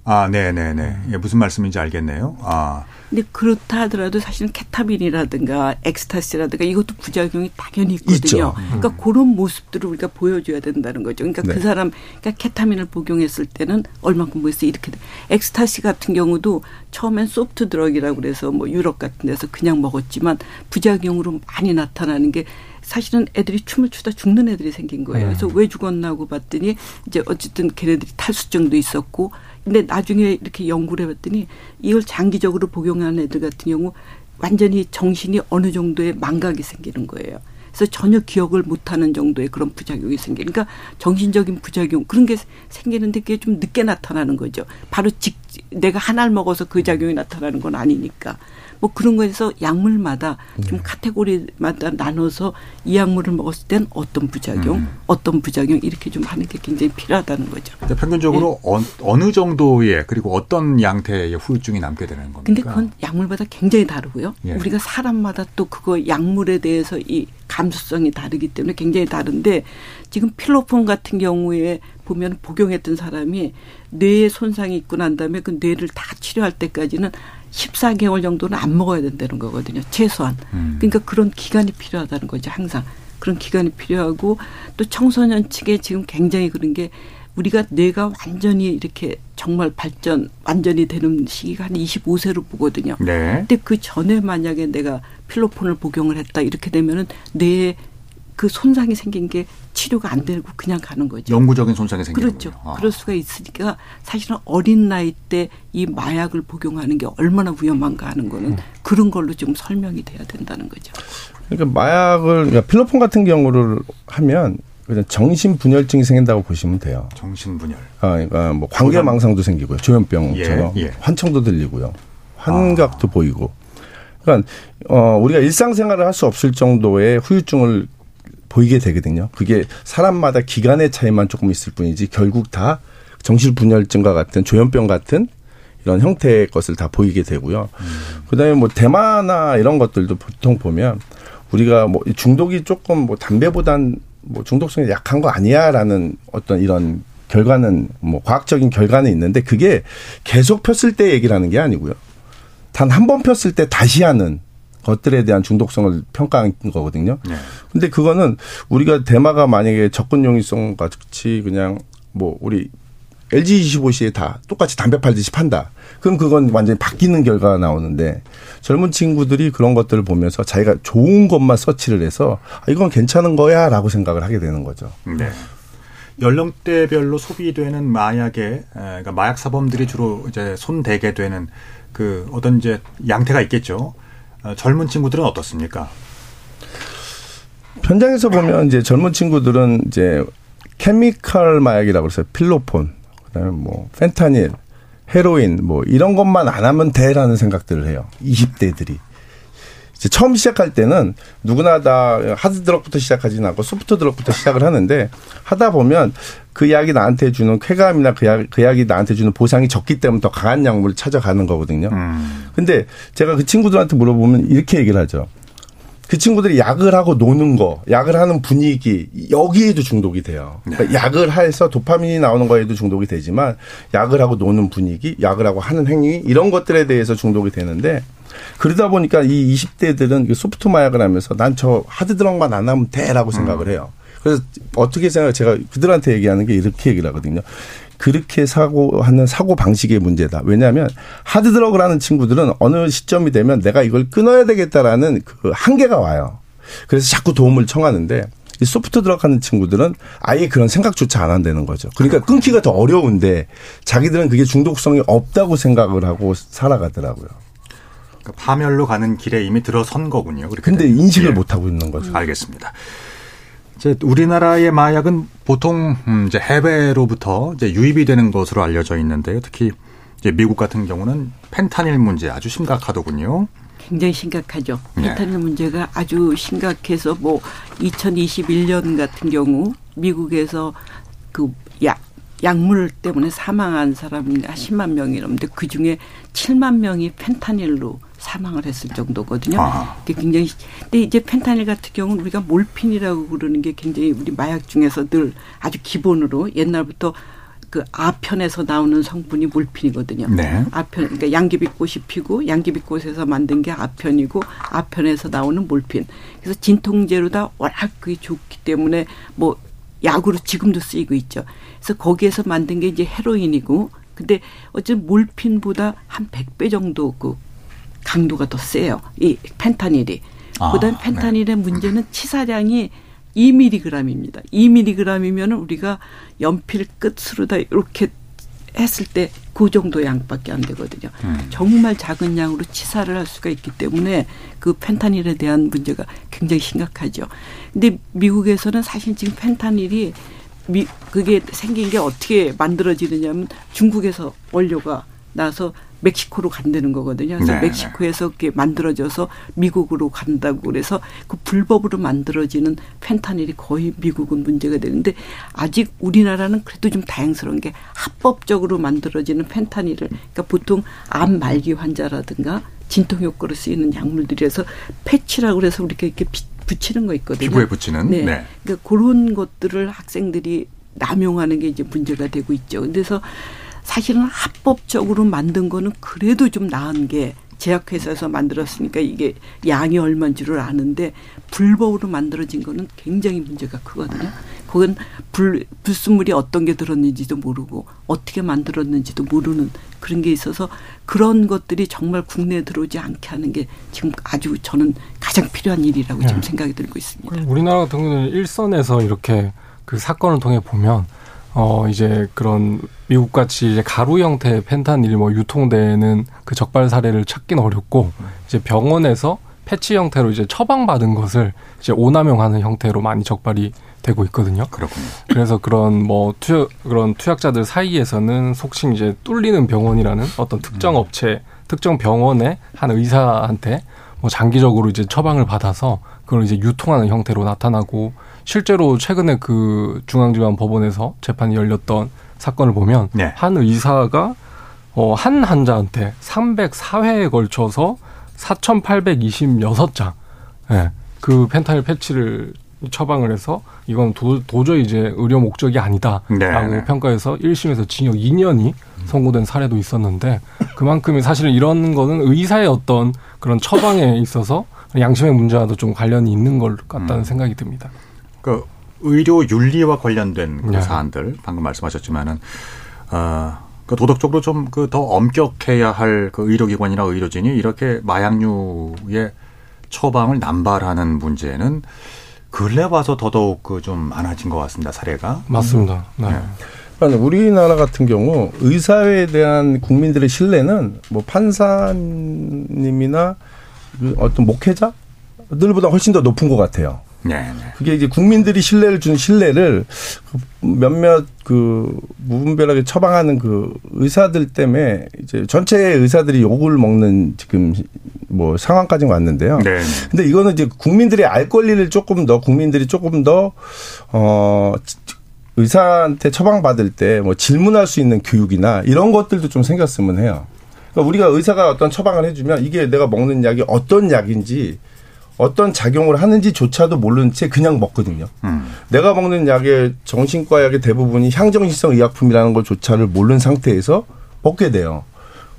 아, 네네네. 예, 무슨 말씀인지 알겠네요. 아. 근데 그렇다 하더라도 사실은 케타민이라든가 엑스타시라든가 이것도 부작용이 당연히 있거든요. 있죠. 그러니까 그런 모습들을 우리가 보여줘야 된다는 거죠. 그러니까 네. 그 사람, 그러니까 케타민을 복용했을 때는 얼만큼 뭐했어 이렇게 돼. 엑스타시 같은 경우도 처음엔 소프트 드럭이라고 그래서 뭐 유럽 같은 데서 그냥 먹었지만 부작용으로 많이 나타나는 게 사실은 애들이 춤을 추다 죽는 애들이 생긴 거예요. 그래서 왜 죽었나 하고 봤더니 이제 어쨌든 걔네들이 탈수증도 있었고 근데 나중에 이렇게 연구를 해봤더니 이걸 장기적으로 복용하는 애들 같은 경우 완전히 정신이 어느 정도의 망각이 생기는 거예요. 그래서 전혀 기억을 못하는 정도의 그런 부작용이 생기니까 그러니까 정신적인 부작용 그런 게 생기는데 그게 좀 늦게 나타나는 거죠. 바로 직 내가 하나를 먹어서 그 작용이 나타나는 건 아니니까 뭐 그런 거에서 약물마다 좀 카테고리마다 나눠서 이 약물을 먹었을 땐 어떤 부작용, 음. 어떤 부작용 이렇게 좀 하는 게 굉장히 필요하다는 거죠. 근데 평균적으로 어, 어느 정도의 그리고 어떤 양태의 후유증이 남게 되는 겁니까? 근데 그건 약물마다 굉장히 다르고요. 예. 우리가 사람마다 또 그거 약물에 대해서 이 감수성이 다르기 때문에 굉장히 다른데 지금 필로폰 같은 경우에 보면 복용했던 사람이 뇌에 손상이 있고 난 다음에 그 뇌를 다 치료할 때까지는 14개월 정도는 안 먹어야 된다는 거거든요. 최소한. 음. 그러니까 그런 기간이 필요하다는 거죠. 항상. 그런 기간이 필요하고 또 청소년 측에 지금 굉장히 그런 게 우리가 뇌가 완전히 이렇게 정말 발전 완전히 되는 시기가 한 25세로 보거든요. 네. 근데 그 전에 만약에 내가 필로폰을 복용을 했다 이렇게 되면은 뇌에 그 손상이 생긴 게 치료가 안 되고 그냥 가는 거죠. 영구적인 손상이 생기는 그렇죠. 아. 그럴 수가 있으니까 사실은 어린 나이 때 이 마약을 복용하는 게 얼마나 위험한가 하는 거는 그런 걸로 좀 설명이 돼야 된다는 거죠. 그러니까 마약을 그러니까 필로폰 같은 경우를 하면 그냥 정신 분열증이 생긴다고 보시면 돼요. 정신 분열. 아, 그러니까 뭐 관계망상도 생기고요. 조현병처럼 예, 예. 환청도 들리고요. 환각도 보이고. 그러니까 어 우리가 일상생활을 할 수 없을 정도의 후유증을 보이게 되거든요. 그게 사람마다 기간의 차이만 조금 있을 뿐이지 결국 다 정신분열증과 같은 조현병 같은 이런 형태의 것을 다 보이게 되고요. 그다음에 뭐 대마나 이런 것들도 보통 보면 우리가 뭐 중독이 조금 뭐 담배보단 뭐 중독성이 약한 거 아니야라는 어떤 이런 결과는 뭐 과학적인 결과는 있는데 그게 계속 폈을 때 얘기를 하는 게 아니고요. 단 한 번 폈을 때 다시 하는 것들에 대한 중독성을 평가한 거거든요. 네. 근데 그거는 우리가 대마가 만약에 접근 용이성 같이 그냥 뭐 우리 LG25시에 다 똑같이 담배 팔듯이 판다. 그럼 그건 완전히 바뀌는 결과가 나오는데 젊은 친구들이 그런 것들을 보면서 자기가 좋은 것만 서치를 해서 아, 이건 괜찮은 거야 라고 생각을 하게 되는 거죠. 네. 연령대별로 소비되는 마약의 에, 그러니까 마약 사범들이 주로 이제 손대게 되는 그 어떤 이제 양태가 있겠죠. 어, 젊은 친구들은 어떻습니까? 현장에서 보면 이제 젊은 친구들은 이제 케미컬 마약이라고 그래서 필로폰, 그다음에 뭐 펜타닐, 헤로인 뭐 이런 것만 안 하면 돼라는 생각들을 해요. 20대들이. 처음 시작할 때는 누구나 다 하드 드럭부터 시작하지는 않고 소프트 드럭부터 시작을 하는데 하다 보면 그 약이 나한테 주는 쾌감이나 그, 약, 그 약이 나한테 주는 보상이 적기 때문에 더 강한 약물을 찾아가는 거거든요. 음. 근데 제가 그 친구들한테 물어보면 이렇게 얘기를 하죠. 그 친구들이 약을 하고 노는 거, 약을 하는 분위기 여기에도 중독이 돼요. 그러니까 약을 해서 도파민이 나오는 거에도 중독이 되지만 약을 하고 노는 분위기, 약을 하고 하는 행위 이런 것들에 대해서 중독이 되는데 그러다 보니까 이 20대들은 그 소프트 마약을 하면서 난 저 하드 드럭만 안 하면 돼라고 생각을 해요. 그래서 어떻게 생각 제가 그들한테 얘기하는 게 이렇게 얘기를 하거든요. 그렇게 사고하는 사고 방식의 문제다. 왜냐하면 하드 드럭을 하는 친구들은 어느 시점이 되면 내가 이걸 끊어야 되겠다라는 그 한계가 와요. 그래서 자꾸 도움을 청하는데 이 소프트 드럭 하는 친구들은 아예 그런 생각조차 안 한다는 거죠. 그러니까 끊기가 더 어려운데 자기들은 그게 중독성이 없다고 생각을 하고 살아가더라고요. 그러니까 파멸로 가는 길에 이미 들어선 거군요. 되면. 인식을 예. 못 하고 있는 거죠. 알겠습니다. 이제 우리나라의 마약은 보통 음, 이제 해외로부터 이제 유입이 되는 것으로 알려져 있는데요. 특히 이제 미국 같은 경우는 펜타닐 문제 아주 심각하더군요. 굉장히 심각하죠. 네. 펜타닐 문제가 아주 심각해서 뭐 2021년 같은 경우 미국에서 그 약, 약물 때문에 사망한 사람이 한 10만 명이 넘는데 그 중에 7만 명이 펜타닐로 사망을 했을 정도거든요. 아. 그게 굉장히 근데 이제 펜타닐 같은 경우는 우리가 몰핀이라고 부르는 게 굉장히 우리 마약 중에서 늘 아주 기본으로 옛날부터 그 아편에서 나오는 성분이 몰핀이거든요. 네. 아편 그러니까 양귀비꽃이 피고 양귀비꽃에서 만든 게 아편이고 아편에서 나오는 몰핀. 그래서 진통제로 다 워낙 그게 좋기 때문에 뭐 약으로 지금도 쓰이고 있죠. 그래서 거기에서 만든 게 이제 헤로인이고 근데 어쨌든 몰핀보다 한 100배 정도 그 강도가 더 세요. 이 펜타닐이. 아, 그다음 펜타닐의 문제는 치사량이 2mg입니다. 2mg이면 우리가 연필 끝으로 다 이렇게 했을 때 그 정도 양밖에 안 되거든요. 정말 작은 양으로 치사를 할 수가 있기 때문에 그 펜타닐에 대한 문제가 굉장히 심각하죠. 근데 미국에서는 사실 지금 펜타닐이 미, 그게 생긴 게 어떻게 만들어지느냐면 중국에서 원료가 나서 멕시코로 간다는 거거든요. 그래서 네. 멕시코에서 그게 만들어져서 미국으로 간다고 그래서 그 불법으로 만들어지는 펜타닐이 거의 미국은 문제가 되는데 아직 우리나라는 그래도 좀 다행스러운 게 합법적으로 만들어지는 펜타닐을 그러니까 보통 암 말기 환자라든가 진통 효과로 쓰이는 약물들이라서 패치라고 그래서 우리가 이렇게 비- 붙이는 거 있거든요. 피부에 붙이는? 네. 네. 그러니까 그런 것들을 학생들이 남용하는 게 이제 문제가 되고 있죠. 그래서 사실은 합법적으로 만든 거는 그래도 좀 나은 게 제약회사에서 만들었으니까 이게 양이 얼마인 줄을 아는데 불법으로 만들어진 거는 굉장히 문제가 크거든요. 그건 불, 불순물이 어떤 게 들었는지도 모르고 어떻게 만들었는지도 모르는 그런 게 있어서 그런 것들이 정말 국내에 들어오지 않게 하는 게 지금 아주 저는 가장 필요한 일이라고 지금 네. 생각이 들고 있습니다. 우리나라 같은 경우는 일선에서 이렇게 그 사건을 통해 보면 어 이제 그런 미국 같이 이제 가루 형태의 펜타닐이 뭐 유통되는 그 적발 사례를 찾기는 어렵고 이제 병원에서 패치 형태로 이제 처방받은 것을 이제 오남용하는 형태로 많이 적발이 되고 있거든요. 그렇군요. 그래서 그런 뭐 투, 그런 투약자들 사이에서는 속칭 이제 뚫리는 병원이라는 어떤 특정 업체, 특정 병원의 한 의사한테 뭐 장기적으로 이제 처방을 받아서 그걸 이제 유통하는 형태로 나타나고 실제로 최근에 그 중앙지방 법원에서 재판이 열렸던 사건을 보면 네. 한 의사가 어, 한 환자한테 304회에 걸쳐서 4,826장, 예, 그 펜타닐 패치를 처방을 해서 이건 도, 저히 이제 의료 목적이 아니다라고 네. 평가해서 1심에서 징역 2년이 선고된 사례도 있었는데 그만큼이 사실은 이런 거는 의사의 어떤 그런 처방에 있어서 양심의 문제와도 좀 관련이 있는 걸 같다는 음. 생각이 듭니다. 그 의료 윤리와 관련된 그 네. 사안들 방금 말씀하셨지만은 어, 그 도덕적으로 좀 그 더 엄격해야 할 그 의료기관이나 의료진이 이렇게 마약류의 처방을 남발하는 문제는 근래 와서 더더욱 그 좀 많아진 것 같습니다 사례가 맞습니다. 네. 그러니까 우리나라 같은 경우 의사에 대한 국민들의 신뢰는 뭐 판사님이나 그 어떤 목회자 들보다 훨씬 더 높은 것 같아요. 네, 네. 그게 이제 국민들이 신뢰를 준 신뢰를 그 몇몇 그 무분별하게 처방하는 그 의사들 때문에 이제 전체 의사들이 욕을 먹는 지금 뭐 상황까지 왔는데요. 네. 네. 근데 이거는 이제 국민들이 알 권리를 조금 더 국민들이 조금 더 어 의사한테 처방받을 때 뭐 질문할 수 있는 교육이나 이런 것들도 좀 생겼으면 해요. 그러니까 우리가 의사가 어떤 처방을 해주면 이게 내가 먹는 약이 어떤 약인지 어떤 작용을 하는지조차도 모르는 채 그냥 먹거든요. 음. 내가 먹는 약의 정신과 약의 대부분이 향정신성 의약품이라는 것조차를 모르는 상태에서 먹게 돼요.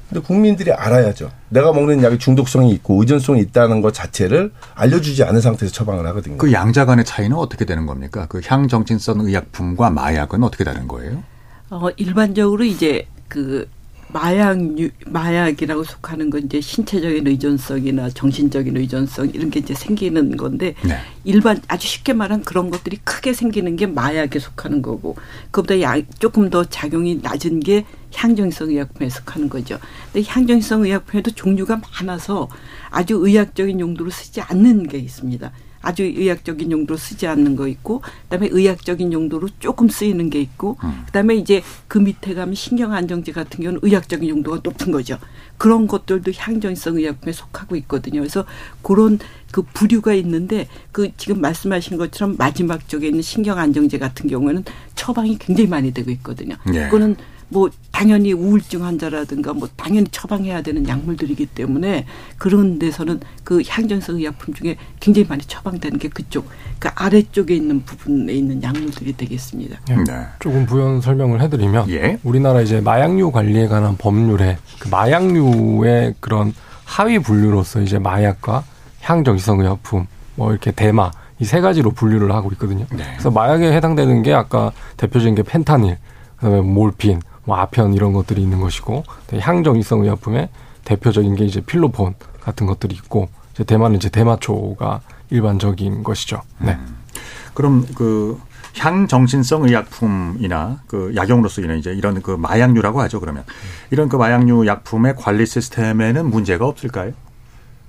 근데 국민들이 알아야죠. 내가 먹는 약이 중독성이 있고 의존성이 있다는 것 자체를 알려주지 않은 상태에서 처방을 하거든요. 그 양자 간의 차이는 어떻게 되는 겁니까? 그 향정신성 의약품과 마약은 어떻게 다른 거예요? 어, 일반적으로 이제 그 마약류, 마약이라고 속하는 건 이제 신체적인 의존성이나 정신적인 의존성 이런 게 이제 생기는 건데 네. 일반 아주 쉽게 말하면 그런 것들이 크게 생기는 게 마약에 속하는 거고 그보다 약 조금 더 작용이 낮은 게 향정성 의약품에 속하는 거죠. 근데 향정성 의약품에도 종류가 많아서 아주 의학적인 용도로 쓰지 않는 게 있습니다. 아주 의학적인 용도로 쓰지 않는 거 있고 그다음에 의학적인 용도로 조금 쓰이는 게 있고 그다음에 이제 그 밑에 가면 신경 안정제 같은 경우는 의학적인 용도가 높은 거죠. 그런 것들도 향정성 의약품에 속하고 있거든요. 그래서 그런 그 부류가 있는데 그 지금 말씀하신 것처럼 마지막 쪽에 있는 신경 안정제 같은 경우에는 처방이 굉장히 많이 되고 있거든요. 예. 그거는 뭐 당연히 우울증 환자라든가 뭐 당연히 처방해야 되는 약물들이기 때문에 그런 데서는 그 향정성 의약품 중에 굉장히 많이 처방되는 게 그쪽 그 아래쪽에 있는 부분에 있는 약물들이 되겠습니다. 예. 네. 조금 부연 설명을 해드리면 예. 우리나라 이제 마약류 관리에 관한 법률에 그 마약류의 그런 하위 분류로서 이제 마약과 향정신성 의약품 뭐 이렇게 대마 이 세 가지로 분류를 하고 있거든요. 네. 그래서 마약에 해당되는 게 아까 대표적인 게 펜타닐, 그다음에 몰핀, 뭐 아편 이런 것들이 있는 것이고 향정신성 의약품에 대표적인 게 이제 필로폰 같은 것들이 있고 이제 대마는 이제 대마초가 일반적인 것이죠. 네. 그럼 그 향정신성 의약품이나 그 약용으로 쓰이는 이제 이런 그 마약류라고 하죠. 그러면 이런 그 마약류 약품의 관리 시스템에는 문제가 없을까요?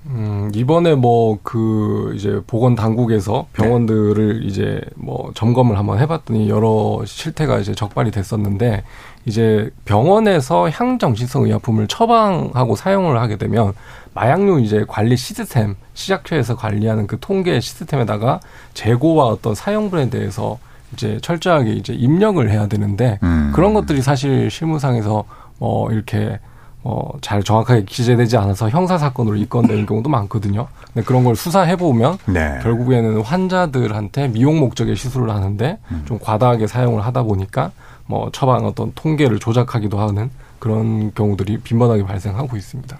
음, 이번에 뭐 그 이제 보건 당국에서 병원들을 이제 뭐 점검을 한번 해봤더니 여러 실태가 이제 적발이 됐었는데 이제 병원에서 향정신성 의약품을 처방하고 사용을 하게 되면 마약류 이제 관리 시스템 시작처에서 관리하는 그 통계 시스템에다가 재고와 어떤 사용분에 대해서 이제 철저하게 이제 입력을 해야 되는데 음. 그런 것들이 사실 실무상에서 뭐 이렇게 어, 잘 정확하게 기재되지 않아서 형사 사건으로 입건되는 경우도 많거든요. 근데 그런 걸 수사해 보면 네. 결국에는 환자들한테 미용 목적의 시술을 하는데 좀 과다하게 사용을 하다 보니까 뭐 처방 어떤 통계를 조작하기도 하는 그런 경우들이 빈번하게 발생하고 있습니다.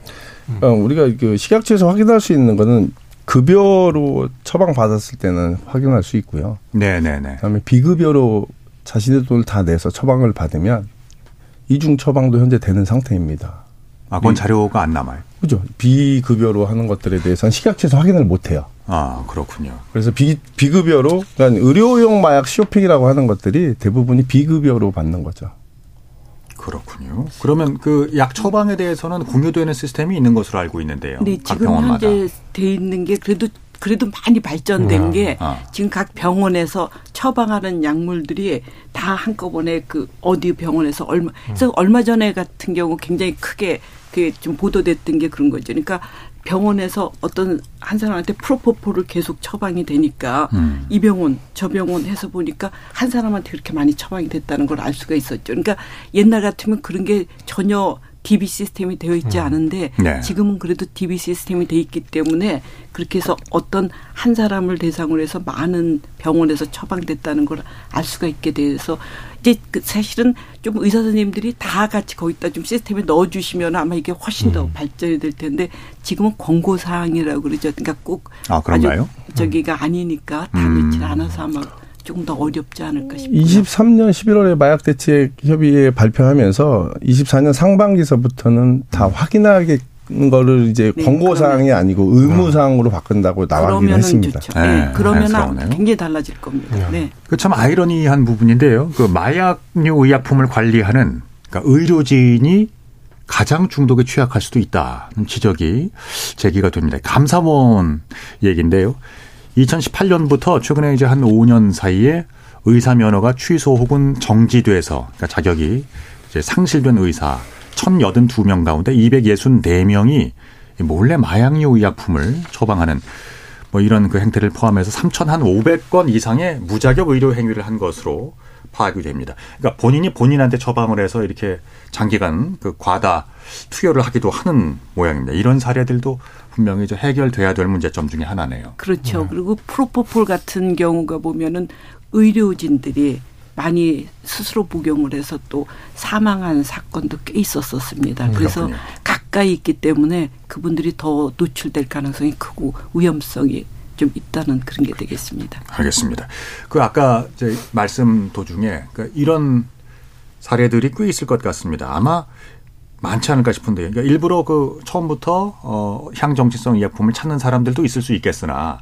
어, 우리가 그 식약처에서 확인할 수 있는 거는 급여로 처방 받았을 때는 확인할 수 있고요. 네네네. 그다음에 비급여로 자신의 돈을 다 내서 처방을 받으면 이중 처방도 현재 되는 상태입니다. 아, 그건 비- 자료가 안 남아요. 그죠? 비급여로 하는 것들에 대해서는 식약처에서 확인을 못 해요. 아, 그렇군요. 그래서 비, 비급여로, 그러니까 의료용 마약 쇼핑이라고 하는 것들이 대부분이 비급여로 받는 거죠. 그렇군요. 그러면 그 약 처방에 대해서는 공유되는 시스템이 있는 것으로 알고 있는데요. 각 지금 병원마다. 현재 돼 있는 게 그래도 그래도 많이 발전된 음. 게 아. 지금 각 병원에서 처방하는 약물들이 다 한꺼번에 그 어디 병원에서 얼마 그래서 얼마 전에 같은 경우 굉장히 크게 그좀 보도됐던 게 그런 거죠. 그러니까 병원에서 어떤 한 사람한테 프로포폴을 계속 처방이 되니까 음. 이 병원 저 병원 해서 보니까 한 사람한테 그렇게 많이 처방이 됐다는 걸 알 수가 있었죠. 그러니까 옛날 같으면 그런 게 전혀 DB 시스템이 되어 있지 않은데 네. 지금은 그래도 DB 시스템이 돼 있기 때문에 그렇게 해서 어떤 한 사람을 대상으로 해서 많은 병원에서 처방됐다는 걸 알 수가 있게 돼서 이제 그 사실은 좀 의사 선생님들이 다 같이 거기다 좀 시스템에 넣어 주시면 아마 이게 훨씬 더 발전이 될 텐데 지금은 권고 사항이라고 그러죠. 그러니까 꼭 아, 그런가요? 아주 저기가 아니니까 다 음. 넣질 않아서 아마 조금 더 어렵지 않을까 싶어요. 23년 11월에 마약 대책 협의회 발표하면서 24년 상반기서부터는 다 확인하게 거를 이제 네, 권고 사항이 아니고 의무 사항으로 바꾼다고 나가긴 했습니다. 좋죠. 네, 네, 그러면 자연스러우네요. 굉장히 달라질 겁니다. 네. 그참 아이러니한 부분인데요. 그 마약류 의약품을 관리하는 그러니까 의료진이 가장 중독에 취약할 수도 있다는 지적이 제기가 됩니다. 감사원 얘기인데요. 2018년부터 최근에 이제 한 5년 사이에 의사 면허가 취소 혹은 정지돼서 그러니까 자격이 이제 상실된 의사 1,082명 가운데 264명이 몰래 마약류 의약품을 처방하는 뭐 이런 그 행태를 포함해서 3,500건 이상의 무자격 의료 행위를 한 것으로 파악이 됩니다. 그러니까 본인이 본인한테 처방을 해서 이렇게 장기간 그 과다 투여를 하기도 하는 모양입니다. 이런 사례들도 분명히 이제 해결돼야 될 문제점 중에 하나네요. 그렇죠. 그리고 프로포폴 같은 경우가 보면은 의료진들이 많이 스스로 복용을 해서 또 사망한 사건도 꽤 있었었습니다. 그래서 그렇군요. 가까이 있기 때문에 그분들이 더 노출될 가능성이 크고 위험성이 좀 있다는 그런 게 되겠습니다. 알겠습니다. 그 아까 제 말씀 도중에 그 이런 사례들이 꽤 있을 것 같습니다. 아마 많지 않을까 싶은데, 그러니까 일부러 그 처음부터 어 향정치성 의약품을 찾는 사람들도 있을 수 있겠으나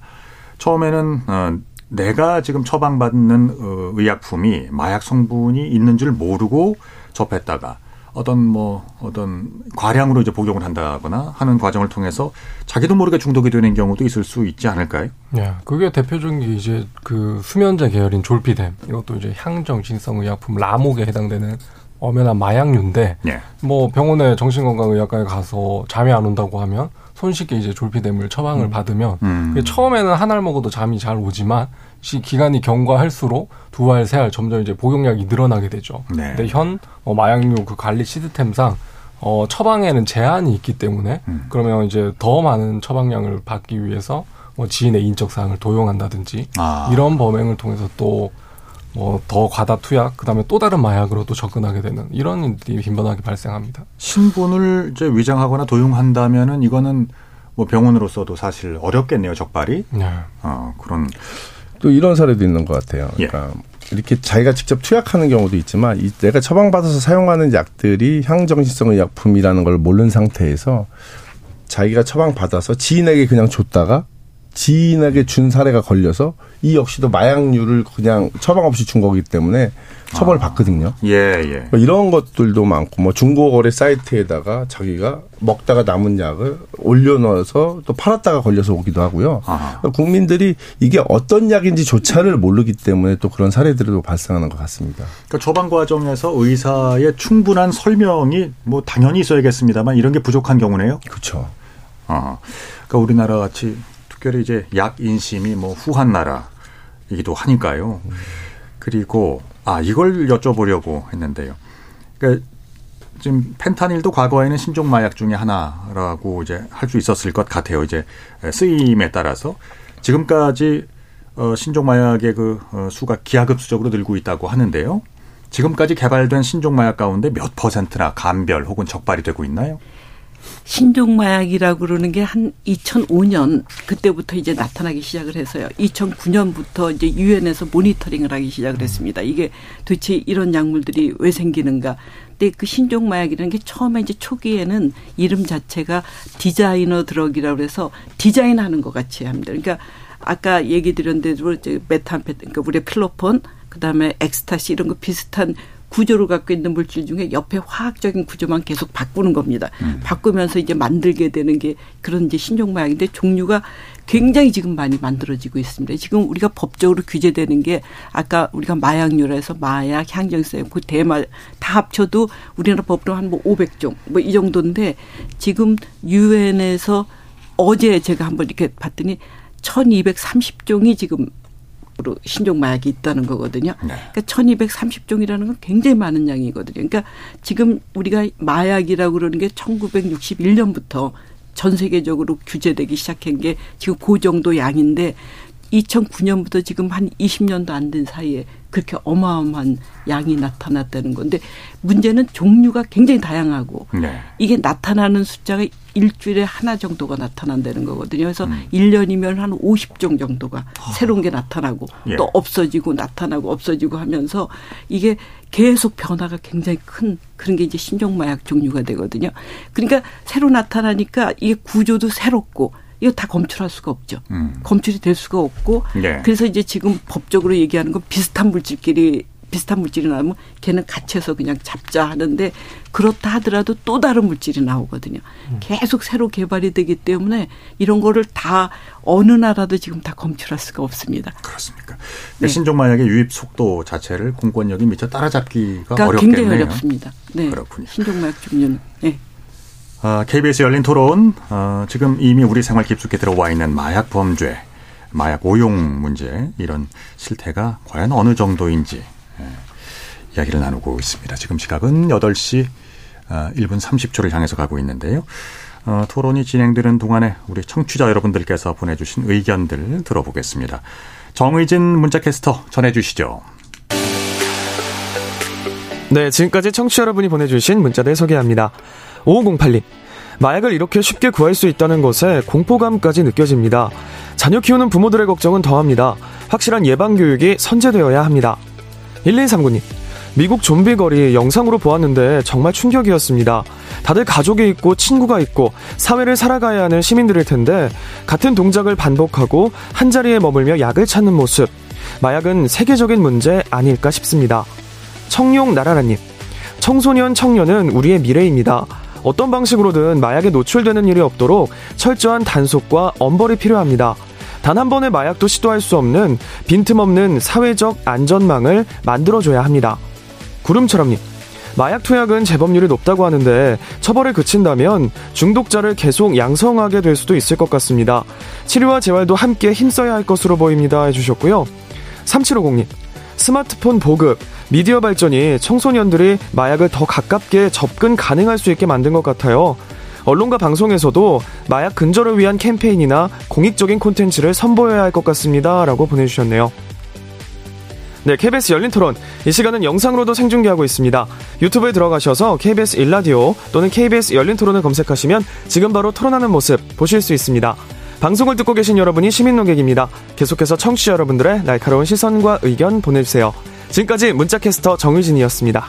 처음에는 어 내가 지금 처방받는 어, 의약품이 마약 성분이 있는 줄 모르고 접했다가 어떤 뭐 어떤 과량으로 이제 복용을 한다거나 하는 과정을 통해서 자기도 모르게 중독이 되는 경우도 있을 수 있지 않을까요? 예, 그게 대표적인 게 이제 그 수면제 계열인 졸피뎀 이것도 이제 향정신성 의약품 라목에 해당되는 엄연한 마약류인데 예. 뭐 병원에 정신건강의학과에 가서 잠이 안 온다고 하면 손쉽게 이제 졸피뎀을 처방을 받으면 음. 처음에는 한 알 먹어도 잠이 잘 오지만 시 기간이 경과할수록 두 알, 세 알 점점 이제 복용량이 늘어나게 되죠. 네. 근데 현 어, 마약류 그 관리 시스템상 어, 처방에는 제한이 있기 때문에 음. 그러면 이제 더 많은 처방량을 받기 위해서 뭐 지인의 인적 사항을 도용한다든지 아. 이런 범행을 통해서 또 뭐 더 과다 투약 그다음에 또 다른 마약으로 또 접근하게 되는 이런 일들이 빈번하게 발생합니다. 신분을 이제 위장하거나 도용한다면은 이거는 뭐 병원으로서도 사실 어렵겠네요 적발이. 네. 어 그런 또 이런 사례도 있는 것 같아요. 그러니까 이렇게 자기가 직접 투약하는 경우도 있지만 이 내가 처방받아서 사용하는 약들이 향정신성 의 약품이라는 걸 모르는 상태에서 자기가 처방받아서 지인에게 그냥 줬다가 지인에게 준 사례가 걸려서 이 역시도 마약류를 그냥 처방 없이 준 거기 때문에 처벌을 받거든요. 예 예. 뭐 이런 것들도 많고 뭐 중고 거래 사이트에다가 자기가 먹다가 남은 약을 올려넣어서 또 팔았다가 걸려서 오기도 하고요. 그러니까 국민들이 이게 어떤 약인지조차를 모르기 때문에 또 그런 사례들도 발생하는 것 같습니다. 그러니까 처방 과정에서 의사의 충분한 설명이 뭐 당연히 있어야겠습니다만 이런 게 부족한 경우네요. 그렇죠. 어. 그러니까 우리나라 같이 특별히 이제 약 인심이 뭐 후한 나라이기도 하니까요. 그리고 아 이걸 여쭤보려고 했는데요. 그러니까 지금 펜타닐도 과거에는 신종 마약 중에 하나라고 이제 할 수 있었을 것 같아요. 이제 쓰임에 따라서 지금까지 어 신종 마약의 그 어, 수가 기하급수적으로 늘고 있다고 하는데요. 지금까지 개발된 신종 마약 가운데 몇 퍼센트나 감별 혹은 적발이 되고 있나요? 신종마약이라고 그러는 게 한 2005년 그때부터 이제 나타나기 시작을 해서요. 2009년부터 이제 유엔에서 모니터링을 하기 시작을 했습니다. 이게 도대체 이런 약물들이 왜 생기는가. 근데 그 신종마약이라는 게 처음에 이제 초기에는 이름 자체가 designer drug이라고 해서 디자인하는 것 같이 합니다. 그러니까 아까 얘기 드렸는데 메탄페 그러니까 우리 필로폰 그다음에 엑스타시 이런 거 비슷한 구조를 갖고 있는 물질 중에 옆에 화학적인 구조만 계속 바꾸는 겁니다. 바꾸면서 이제 만들게 되는 게 그런 이제 신종마약인데 종류가 굉장히 지금 많이 만들어지고 있습니다. 지금 우리가 법적으로 규제되는 게 아까 우리가 마약류라서 마약, 향정성, 그 대마 다 합쳐도 우리나라 법으로 한 뭐 500종 뭐 이 정도인데 지금 유엔에서 어제 제가 한번 이렇게 봤더니 1230종이 지금 세계적으로 신종 마약이 있다는 거거든요. 네. 그러니까 1230종이라는 건 굉장히 많은 양이거든요. 그러니까 지금 우리가 마약이라고 그러는 게 1961년부터 전 세계적으로 규제되기 시작한 게 지금 그 정도 양인데 2009년부터 지금 한 20년도 안 된 사이에 그렇게 어마어마한 양이 나타났다는 건데 문제는 종류가 굉장히 다양하고 네. 이게 나타나는 숫자가 일주일에 하나 정도가 나타난다는 거거든요. 그래서 음. 일 1년이면 한 50종 정도가 새로운 게 나타나고 예. 또 없어지고 나타나고 없어지고 하면서 이게 계속 변화가 굉장히 큰 그런 게 이제 신종마약 종류가 되거든요. 그러니까 새로 나타나니까 이게 구조도 새롭고 이거 다 검출할 수가 없죠. 음. 검출이 될 수가 없고 네. 그래서 이제 지금 법적으로 얘기하는 건 비슷한 물질끼리 비슷한 물질이 나오면 걔는 같이 해서 그냥 잡자 하는데 그렇다 하더라도 또 다른 물질이 나오거든요. 계속 새로 개발이 되기 때문에 이런 거를 다 어느 나라도 지금 다 검출할 수가 없습니다. 그렇습니까? 네. 신종 마약의 유입 속도 자체를 공권력이 미처 따라잡기가 그러니까 어렵겠네요. 굉장히 어렵습니다. 네. 그렇군요. 신종 마약 종류는. 네. 아, KBS 열린 토론, 어, 지금 이미 우리 생활 깊숙이 들어와 있는 마약 범죄, 마약 오용 문제, 이런 실태가 과연 어느 정도인지 예, 이야기를 나누고 있습니다. 지금 시각은 8시 어, 1분 30초를 향해서 가고 있는데요. 어, 토론이 진행되는 동안에 우리 청취자 여러분들께서 보내주신 의견들 들어보겠습니다. 정의진 문자캐스터 전해주시죠. 네, 지금까지 청취자 여러분이 보내주신 문자들 소개합니다. 5508님. 마약을 이렇게 쉽게 구할 수 있다는 것에 공포감까지 느껴집니다. 자녀 키우는 부모들의 걱정은 더합니다. 확실한 예방교육이 선제되어야 합니다. 1139님. 미국 좀비 거리 영상으로 보았는데 정말 충격이었습니다. 다들 가족이 있고 친구가 있고 사회를 살아가야 하는 시민들일 텐데 같은 동작을 반복하고 한자리에 머물며 약을 찾는 모습. 마약은 세계적인 문제 아닐까 싶습니다. 청룡 나라라님. 청소년 청년은 우리의 미래입니다. 어떤 방식으로든 마약에 노출되는 일이 없도록 철저한 단속과 엄벌이 필요합니다. 단 한 번의 마약도 시도할 수 없는 빈틈없는 사회적 안전망을 만들어줘야 합니다. 구름처럼님. 마약 투약은 재범률이 높다고 하는데 처벌을 그친다면 중독자를 계속 양성하게 될 수도 있을 것 같습니다. 치료와 재활도 함께 힘써야 할 것으로 보입니다. 해주셨고요. 3750님. 스마트폰 보급, 미디어 발전이 청소년들이 마약을 더 가깝게 접근 가능할 수 있게 만든 것 같아요. 언론과 방송에서도 마약 근절을 위한 캠페인이나 공익적인 콘텐츠를 선보여야 할 것 같습니다. 라고 보내주셨네요. 네, KBS 열린 토론. 이 시간은 영상으로도 생중계하고 있습니다. 유튜브에 들어가셔서 KBS 일라디오 또는 KBS 열린 토론을 검색하시면 지금 바로 토론하는 모습 보실 수 있습니다. 방송을 듣고 계신 여러분이 시민 농객입니다. 계속해서 청취자 여러분들의 날카로운 시선과 의견 보내주세요. 지금까지 문자캐스터 정의진이었습니다.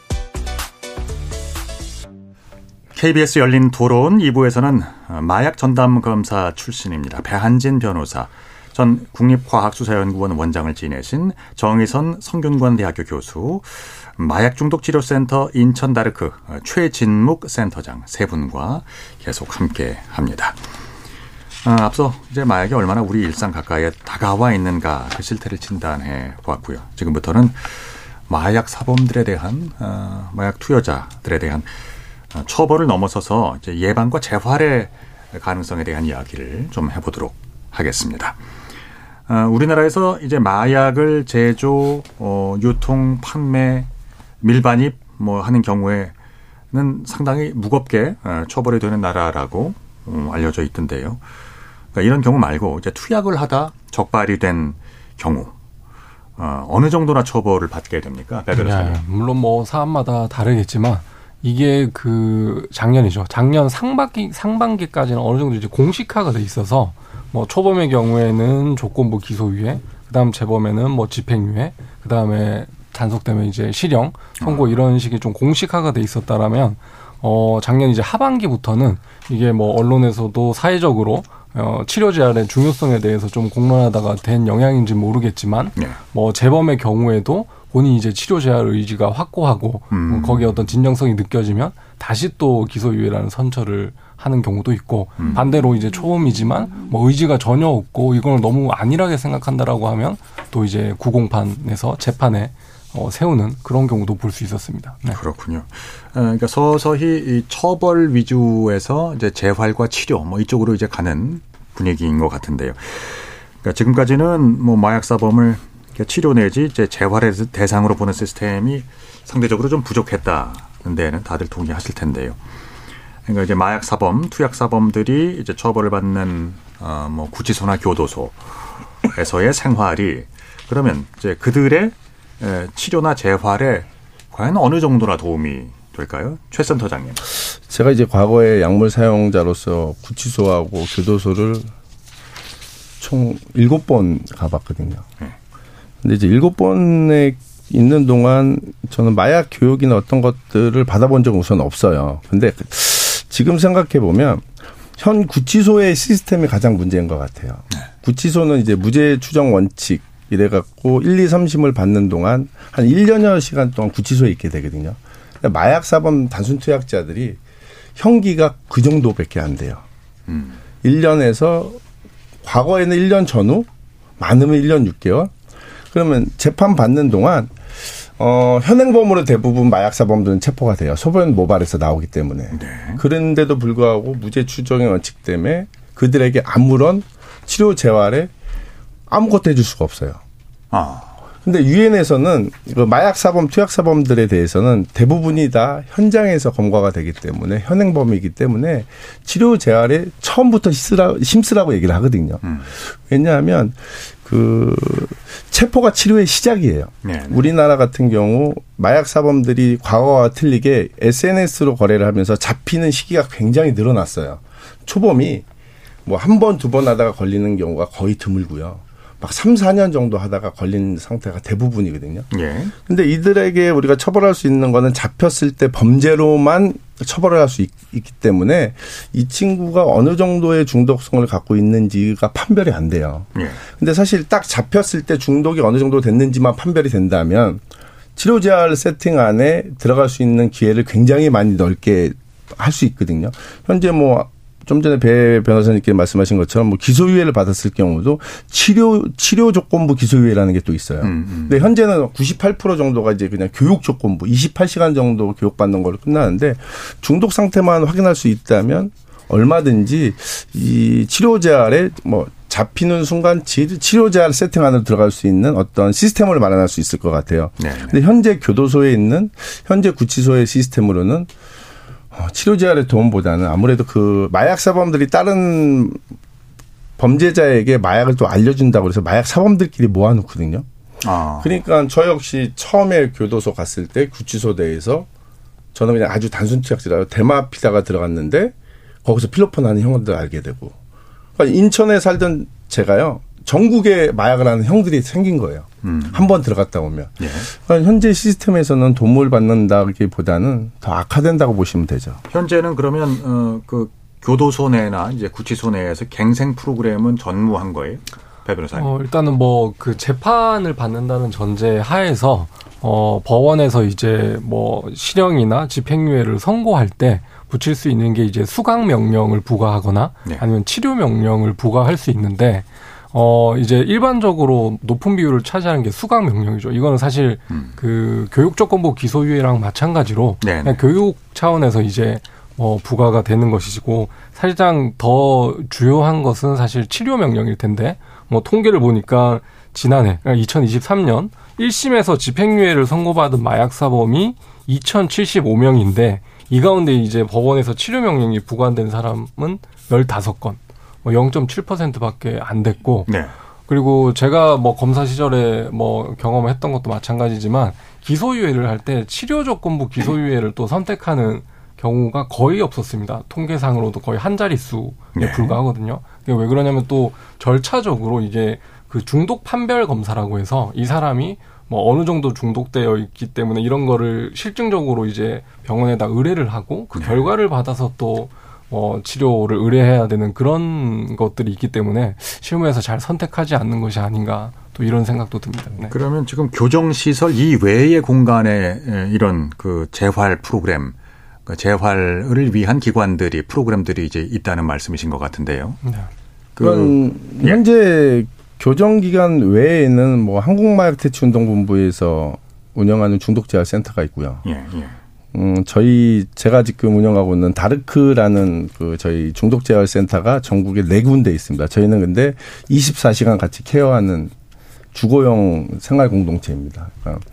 KBS 열린 토론 2부에서는 마약 전담 검사 출신입니다. 배한진 변호사, 전 국립과학수사연구원 원장을 지내신 정의선 성균관대학교 교수, 마약중독치료센터 인천다르크 최진묵 센터장 세 분과 계속 함께 합니다. 아, 앞서 이제 마약이 얼마나 우리 일상 가까이에 다가와 있는가 그 실태를 진단해 보았고요. 지금부터는 마약 사범들에 대한 어, 마약 투여자들에 대한 어, 처벌을 넘어서서 이제 예방과 재활의 가능성에 대한 이야기를 좀 해보도록 하겠습니다. 어, 우리나라에서 이제 마약을 제조, 어, 유통, 판매, 밀반입 뭐 하는 경우에는 상당히 무겁게 어, 처벌이 되는 나라라고 어, 알려져 있던데요. 그러니까 이런 경우 말고 이제 투약을 하다 적발이 된 경우 어, 어느 정도나 처벌을 받게 됩니까? 네, 물론 뭐 사안마다 다르겠지만 이게 그 작년이죠. 작년 상반기 상반기까지는 어느 정도 이제 공식화가 돼 있어서 뭐 초범의 경우에는 조건부 기소유예, 그다음 재범에는 뭐 집행유예, 그다음에 단속되면 이제 실형, 선고 이런 식의 좀 공식화가 돼 있었다라면 어 작년 이제 하반기부터는 이게 뭐 언론에서도 사회적으로 어, 치료 제한의 중요성에 대해서 좀 공론하다가 된 영향인지 모르겠지만 네. 뭐 재범의 경우에도 본인이 이제 치료 제한 의지가 확고하고 음. 거기에 어떤 진정성이 느껴지면 다시 또 기소유예라는 선처를 하는 경우도 있고 음. 반대로 이제 초음이지만 뭐 의지가 전혀 없고 이걸 너무 안일하게 생각한다라고 하면 또 이제 구공판에서 재판에 어, 세우는 그런 경우도 볼 수 있었습니다. 네. 그렇군요. 어, 그러니까 서서히 이 처벌 위주에서 이제 재활과 치료 뭐 이쪽으로 이제 가는 분위기인 것 같은데요. 그러니까 지금까지는 뭐 마약 사범을 이렇게 치료 내지 이제 재활의 대상으로 보는 시스템이 상대적으로 좀 부족했다는 데는 다들 동의하실 텐데요. 그러니까 이제 마약 사범, 투약 사범들이 이제 처벌을 받는 어뭐 구치소나 교도소에서의 생활이 그러면 이제 그들의 에, 치료나 재활에 과연 어느 정도나 도움이 될까요? 최 센터장님. 제가 이제 과거에 약물 사용자로서 구치소하고 교도소를 총 일곱 번 가봤거든요. 근데 이제 일곱 번에 있는 동안 저는 마약 교육이나 어떤 것들을 받아본 적은 우선 없어요. 근데 지금 생각해 보면 현 구치소의 시스템이 가장 문제인 것 같아요. 구치소는 이제 무죄 추정 원칙 이래 갖고 1, 2, 3심을 받는 동안 한 1년여 시간 동안 구치소에 있게 되거든요. 마약 사범 단순 투약자들이 형기가 그 정도밖에 안 돼요. 1년에서 과거에는 1년 전후 많으면 1년 6개월 그러면 재판 받는 동안 어, 현행범으로 대부분 마약 사범들은 체포가 돼요. 소변 모발에서 나오기 때문에. 그런데도 불구하고 무죄 추정의 원칙 때문에 그들에게 아무런 치료 재활에 아무것도 해줄 수가 없어요. 아. 근데 유엔에서는 이거 마약 사범, 투약 사범들에 대해서는 대부분이 다 현장에서 검거가 되기 때문에 현행범이기 때문에 치료 재활에 처음부터 힘쓰라, 힘쓰라고 얘기를 하거든요. 왜냐하면 그 체포가 치료의 시작이에요. 네. 우리나라 같은 경우 마약 사범들이 과거와 틀리게 SNS로 거래를 하면서 잡히는 시기가 굉장히 늘어났어요. 초범이 뭐 한 번, 두 번 하다가 걸리는 경우가 거의 드물고요. 막 3, 4년 정도 하다가 걸린 상태가 대부분이거든요. 예. 근데 이들에게 우리가 처벌할 수 있는 거는 잡혔을 때 범죄로만 처벌을 할 수 있기 때문에 이 친구가 어느 정도의 중독성을 갖고 있는지가 판별이 안 돼요. 예. 근데 사실 딱 잡혔을 때 중독이 어느 정도 됐는지만 판별이 된다면 치료 재활 세팅 안에 들어갈 수 있는 기회를 굉장히 많이 넓게 할 수 있거든요. 현재 뭐 좀 전에 배 변호사님께 말씀하신 것처럼 뭐 기소유예를 받았을 경우도 치료 치료 조건부 기소유예라는 게 또 있어요. 근데 현재는 98% 정도가 이제 그냥 교육 조건부 28시간 정도 교육받는 걸로 끝나는데 중독 상태만 확인할 수 있다면 얼마든지 이 치료 재활에 뭐 잡히는 순간 치- 치료 재활 세팅 안으로 들어갈 수 있는 어떤 시스템을 마련할 수 있을 것 같아요. 네. 근데 현재 교도소에 있는 현재 구치소의 시스템으로는 어, 치료 재활의 도움보다는 아무래도 그 마약 사범들이 다른 범죄자에게 마약을 또 알려준다고 그래서 마약 사범들끼리 모아놓거든요. 아. 그러니까 저 역시 처음에 교도소 갔을 때 구치소 내에서 저는 그냥 아주 단순 투약자라 대마 피다가 들어갔는데 거기서 필로폰 하는 형들 알게 되고 그러니까 인천에 살던 제가요 전국에 마약을 하는 형들이 생긴 거예요. 한번 들어갔다 오면. 예. 그러니까 현재 시스템에서는 도움을 받는다기보다는 더 악화된다고 보시면 되죠. 현재는 그러면 어, 그 교도소 내나 이제 구치소 내에서 갱생 프로그램은 전무한 거예요? 배 변호사님. 어, 일단은 뭐 그 재판을 받는다는 전제 하에서 어, 법원에서 이제 뭐 실형이나 집행유예를 선고할 때 붙일 수 있는 게 이제 수강 명령을 부과하거나 네. 아니면 치료 명령을 부과할 수 있는데 어 이제 일반적으로 높은 비율을 차지하는 게 수강 명령이죠. 이거는 사실 그 교육 조건부 기소유예랑 마찬가지로 음. 네. 그냥 교육 차원에서 이제 뭐 부과가 되는 것이고 사실상 더 주요한 것은 사실 치료 명령일 텐데 뭐 통계를 보니까 지난해 그러니까 2023년 1심에서 집행유예를 선고받은 마약 사범이 2,075명인데 이 가운데 이제 법원에서 치료 명령이 부과된 사람은 15건, 뭐 0.7%밖에 안 됐고 네. 그리고 제가 뭐 검사 시절에 뭐 경험했던 것도 마찬가지지만 기소유예를 할 때 치료 조건부 기소유예를 또 선택하는 경우가 거의 없었습니다. 통계상으로도 거의 한 자릿수에 네. 불과하거든요. 왜 그러냐면 또 절차적으로 이게 그 중독 판별 검사라고 해서 이 사람이 뭐 어느 정도 중독되어 있기 때문에 이런 거를 실증적으로 이제 병원에다 의뢰를 하고 그 결과를 받아서 또 어, 치료를 의뢰해야 되는 그런 것들이 있기 때문에 실무에서 잘 선택하지 않는 것이 아닌가 또 이런 생각도 듭니다. 네. 그러면 지금 교정시설 이외의 공간에 에, 이런 그 재활 프로그램, 그 재활을 위한 기관들이 프로그램들이 이제 있다는 말씀이신 것 같은데요. 네. 그런 현재 교정기관 외에는 뭐 한국마약퇴치운동본부에서 운영하는 중독재활센터가 있고요. 예, 예. 음, 저희 제가 지금 운영하고 있는 다르크라는 그 저희 중독 재활 센터가 전국에 네 군데 있습니다. 저희는 근데 24시간 같이 케어하는 주거용 생활 공동체입니다. 그러니까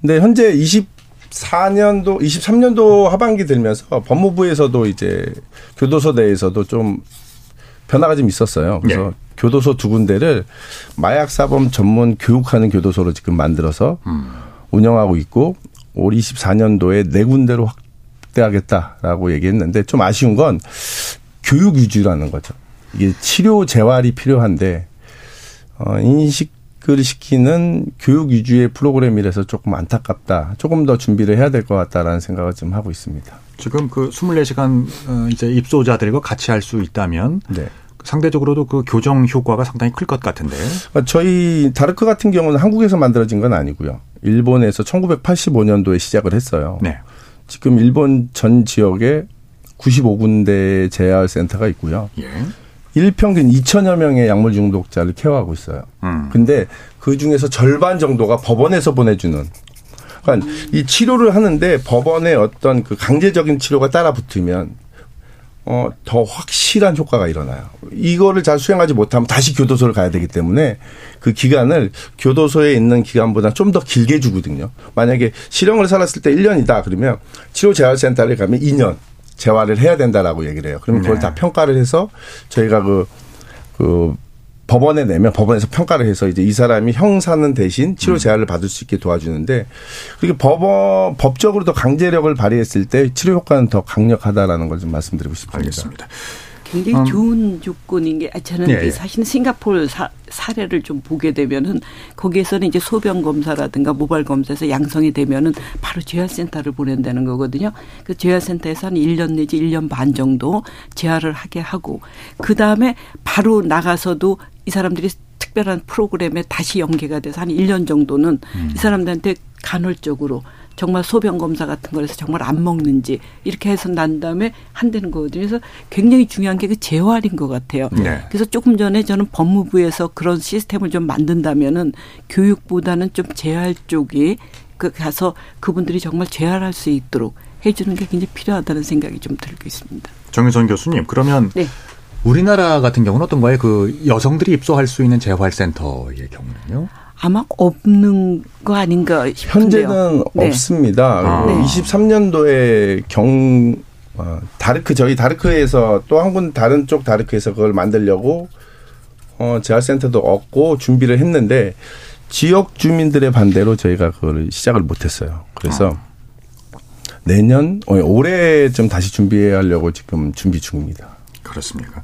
근데 현재 24년도, 23년도 하반기 들면서 법무부에서도 이제 교도소 내에서도 좀 변화가 좀 있었어요. 그래서 네. 교도소 두 군데를 마약 사범 전문 교육하는 교도소로 지금 만들어서 운영하고 있고 올 24년도에 네 군데로 확대하겠다라고 얘기했는데 좀 아쉬운 건 교육 위주라는 거죠. 이게 치료 재활이 필요한데 어, 인식을 시키는 교육 위주의 프로그램이라서 조금 안타깝다. 조금 더 준비를 해야 될 것 같다라는 생각을 좀 하고 있습니다. 지금 그 24시간 어, 이제 입소자들과 같이 할 수 있다면 네. 상대적으로도 그 교정 효과가 상당히 클 것 같은데. 그러니까 저희 다르크 같은 경우는 한국에서 만들어진 건 아니고요. 일본에서 1985년도에 시작을 했어요. 네. 지금 일본 전 지역에 95군데 재활 센터가 있고요. 예. 일평균 2천여 명의 약물 중독자를 케어하고 있어요. 음. 근데 그 중에서 절반 정도가 법원에서 보내주는. 그러니까 이 치료를 하는데 법원의 어떤 그 강제적인 치료가 따라 붙으면 어, 더 확실한 효과가 일어나요. 이거를 잘 수행하지 못하면 다시 교도소를 가야 되기 때문에 그 기간을 교도소에 있는 기간보다 좀 더 길게 주거든요. 만약에 실형을 살았을 때 1년이다 그러면 치료재활센터를 가면 2년 재활을 해야 된다라고 얘기를 해요. 그러면 그걸 네. 다 평가를 해서 저희가 그, 그 법원에 내면 법원에서 평가를 해서 이제 이 사람이 형사는 대신 치료 재활을 받을 수 있게 도와주는데 그렇게 법원 법적으로 더 강제력을 발휘했을 때 치료 효과는 더 강력하다라는 걸 좀 말씀드리고 싶습니다. 알겠습니다. 굉장히 음. 좋은 조건인 게 아, 저는 예, 예. 사실은 싱가포르 사, 사례를 좀 보게 되면은 거기에서는 이제 소변 검사라든가 모발 검사에서 양성이 되면은 바로 재활센터를 보낸다는 거거든요. 그 재활센터에서 한 1년 내지 1년 반 정도 재활을 하게 하고 그 다음에 바로 나가서도 이 사람들이 특별한 프로그램에 다시 연계가 돼서 한 1년 정도는 이 사람들한테 간헐적으로 정말 소변 검사 같은 걸 해서 정말 안 먹는지 이렇게 해서 난 다음에 한다는 거거든요. 그래서 굉장히 중요한 게 그 재활인 것 같아요. 네. 그래서 조금 전에 저는 법무부에서 그런 시스템을 좀 만든다면은 교육보다는 좀 재활 쪽이 그 가서 그분들이 정말 재활할 수 있도록 해주는 게 굉장히 필요하다는 생각이 좀 들고 있습니다. 정유선 교수님, 그러면 네. 우리나라 같은 경우는 어떤가요? 그 여성들이 입소할 수 있는 재활센터의 경우는요? 아마 없는 거 아닌가 싶은데요. 현재는 네. 없습니다. 아. 그리고 23년도에 경 어, 다르크 저희 다르크에서 또 한 군 다른 쪽 다르크에서 그걸 만들려고 어, 재활센터도 얻고 준비를 했는데 지역 주민들의 반대로 저희가 그걸 시작을 못했어요. 그래서 내년 어, 올해 좀 다시 준비하려고 지금 준비 중입니다. 그렇습니까?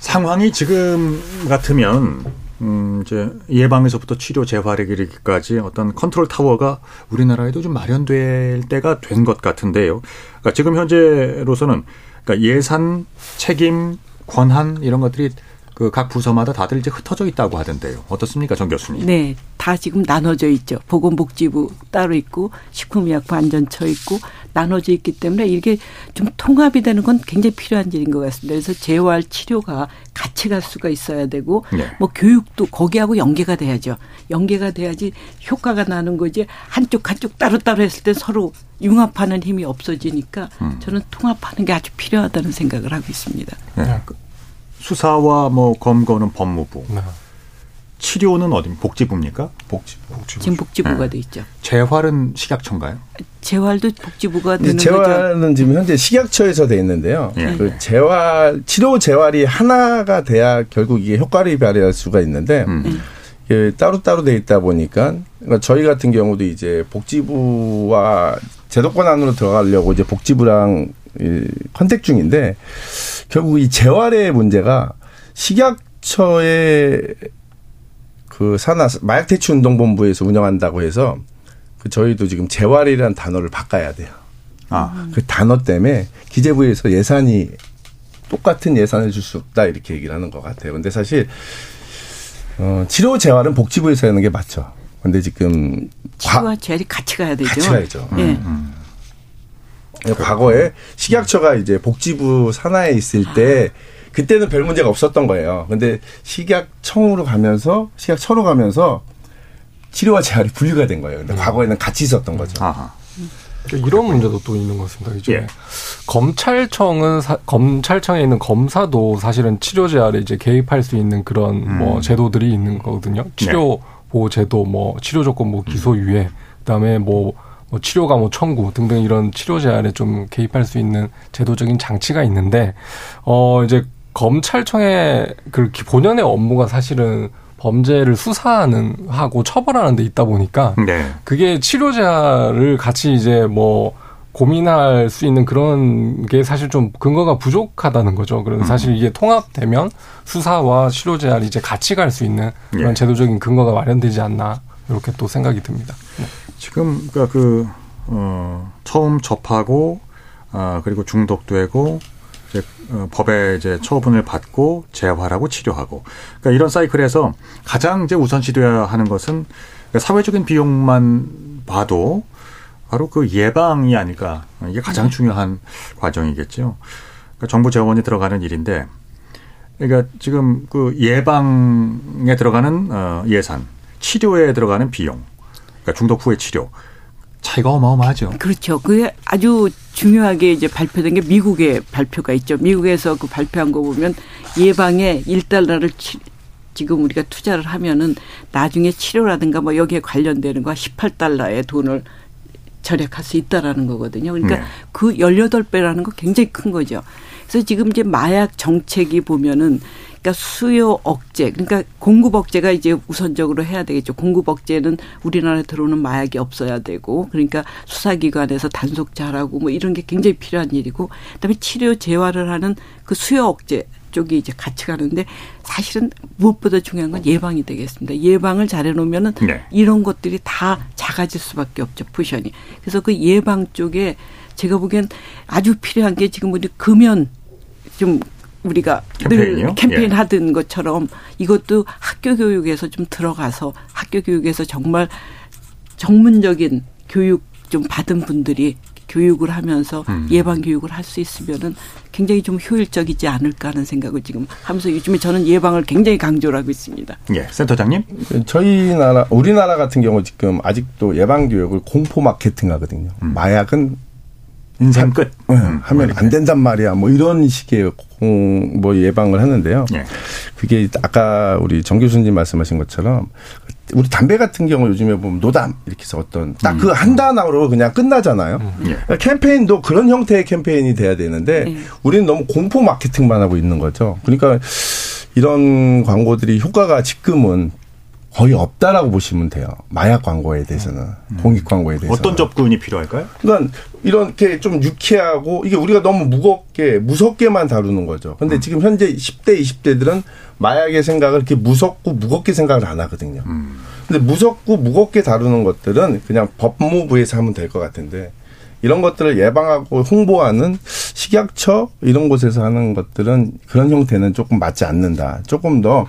상황이 지금 같으면 음 이제 예방에서부터 치료 재활에 이르기까지 어떤 컨트롤 타워가 우리나라에도 좀 마련될 때가 된 것 같은데요. 그러니까 지금 현재로서는 그러니까 예산, 책임, 권한 이런 것들이 그 각 부서마다 다들 이제 흩어져 있다고 하던데요. 어떻습니까, 정 교수님? 네, 다 지금 나눠져 있죠. 보건복지부 따로 있고 식품의약품 안전처 있고 나눠져 있기 때문에 이게 좀 통합이 되는 건 굉장히 필요한 일인 것 같습니다. 그래서 재활 치료가 같이 갈 수가 있어야 되고 네. 뭐 교육도 거기하고 연계가 돼야죠. 연계가 돼야지 효과가 나는 거지 한쪽 한쪽 따로따로 했을 때 서로 융합하는 힘이 없어지니까 음. 저는 통합하는 게 아주 필요하다는 생각을 하고 있습니다. 네. 그 수사와 뭐 검거는 법무부. 치료는 어디? 복지부입니까? 복지부. 지금 복지부가 네. 돼 있죠. 재활은 식약처인가요? 재활도 복지부가 되는 거죠. 재활은 지금 현재 식약처에서 돼 있는데요. 예. 그 재활 치료 재활이 하나가 돼야 결국 이게 효과를 발휘할 수가 있는데 음. 예, 따로따로 돼 있다 보니까 그러니까 저희 같은 경우도 이제 복지부와 제도권 안으로 들어가려고 이제 복지부랑 이 컨택 중인데 결국 이 재활의 문제가 식약처의 그 산하 마약 퇴치 운동 본부에서 운영한다고 해서 그 저희도 지금 재활이라는 단어를 바꿔야 돼요. 아. 그 단어 때문에 기재부에서 예산이 똑같은 예산을 줄 수 없다 이렇게 얘기를 하는 것 같아요. 근데 사실 어, 치료 재활은 복지부에서 하는 게 맞죠. 근데 지금 치료와 재활이 같이 가야 되죠. 같이 가야죠. 예. 음. 과거에 식약처가 이제 복지부 산하에 있을 때 그때는 별 문제가 없었던 거예요. 근데 식약청으로 가면서 식약처로 가면서 치료와 재활이 분리가 된 거예요. 근데 과거에는 같이 있었던 거죠. 그러니까 이런 문제도 또 있는 것 같습니다. 이제 검찰청은 사, 검찰청에 있는 검사도 사실은 치료 재활에 이제 개입할 수 있는 그런 뭐 제도들이 있는 거거든요. 치료 보호 제도, 뭐 치료 조건 뭐 기소 유예, 그다음에 뭐, 뭐 치료가 뭐 청구 등등 이런 치료 재활에 좀 개입할 수 있는 제도적인 장치가 있는데 어 이제 검찰청의 그 본연의 업무가 사실은 범죄를 수사하는 하고 처벌하는 데 있다 보니까 네. 그게 치료 재활을 같이 이제 뭐 고민할 수 있는 그런 게 사실 좀 근거가 부족하다는 거죠. 그래서 사실 이게 통합되면 수사와 치료 재활이 이제 같이 갈 수 있는 그런 예. 제도적인 근거가 마련되지 않나 이렇게 또 생각이 듭니다. 지금 그러니까 그 어, 처음 접하고 아 그리고 중독되고 이제 어, 법에 이제 처분을 받고 재활하고 치료하고. 그러니까 이런 사이클에서 가장 이제 우선시돼야 하는 것은 그러니까 사회적인 비용만 봐도 바로 그 예방이 아닐까. 이게 가장 중요한 과정이겠죠. 그러니까 정부 재원이 들어가는 일인데 그러니까 지금 그 예방에 들어가는 어, 예산, 치료에 들어가는 비용, 그러니까 중독 후의 치료 차이가 어마어마하죠. 그렇죠. 그게 아주 중요하게 이제 발표된 게 미국의 발표가 있죠. 미국에서 그 발표한 거 보면 예방에 1달러를 치, 지금 우리가 투자를 하면은 나중에 치료라든가 뭐 여기에 관련되는 거 18달러의 돈을 절약할 수 있다라는 거거든요. 그러니까 네. 그 18배라는 거 굉장히 큰 거죠. 그래서 지금 이제 마약 정책이 보면은 그러니까 수요 억제, 그러니까 공급 억제가 이제 우선적으로 해야 되겠죠. 공급 억제는 우리나라에 들어오는 마약이 없어야 되고, 그러니까 수사기관에서 단속 잘하고 뭐 이런 게 굉장히 필요한 일이고, 그다음에 치료 재활을 하는 그 수요 억제 쪽이 이제 같이 가는데 사실은 무엇보다 중요한 건 예방이 되겠습니다. 예방을 잘해놓으면은 네. 이런 것들이 다 작아질 수밖에 없죠. 포션이. 그래서 그 예방 쪽에 제가 보기엔 아주 필요한 게 지금 우리 금연 좀 우리가 캠페인이요? 늘 캠페인 예. 하던 것처럼 이것도 학교 교육에서 좀 들어가서 학교 교육에서 정말 전문적인 교육 좀 받은 분들이 교육을 하면서 음. 예방 교육을 할 수 있으면은 굉장히 좀 효율적이지 않을까 하는 생각을 지금 하면서 요즘에 저는 예방을 굉장히 강조를 하고 있습니다. 예, 센터장님. 저희 나라, 우리나라 같은 경우 지금 아직도 예방 교육을 공포 마케팅 하거든요. 마약은 인생 끝 응, 하면 안 된단 말이야. 뭐 이런 식의 공, 뭐 예방을 하는데요. 예. 그게 아까 우리 정 교수님 말씀하신 것처럼 우리 담배 같은 경우 요즘에 보면 노담 이렇게 해서 어떤 딱 그 한 단어로 그냥 끝나잖아요. 그러니까 캠페인도 그런 형태의 캠페인이 돼야 되는데 우리는 너무 공포 마케팅만 하고 있는 거죠. 그러니까 이런 광고들이 효과가 지금은 거의 없다라고 보시면 돼요. 마약 광고에 대해서는 공익 광고에 대해서 어떤 접근이 필요할까요? 그러니까 이렇게 좀 유쾌하고 이게 우리가 너무 무겁게 무섭게만 다루는 거죠. 근데 지금 현재 10대 20대들은 마약의 생각을 이렇게 무섭고 무겁게 생각을 안 하거든요. 근데 무섭고 무겁게 다루는 것들은 그냥 법무부에서 하면 될 것 같은데 이런 것들을 예방하고 홍보하는 식약처 이런 곳에서 하는 것들은 그런 형태는 조금 맞지 않는다. 조금 더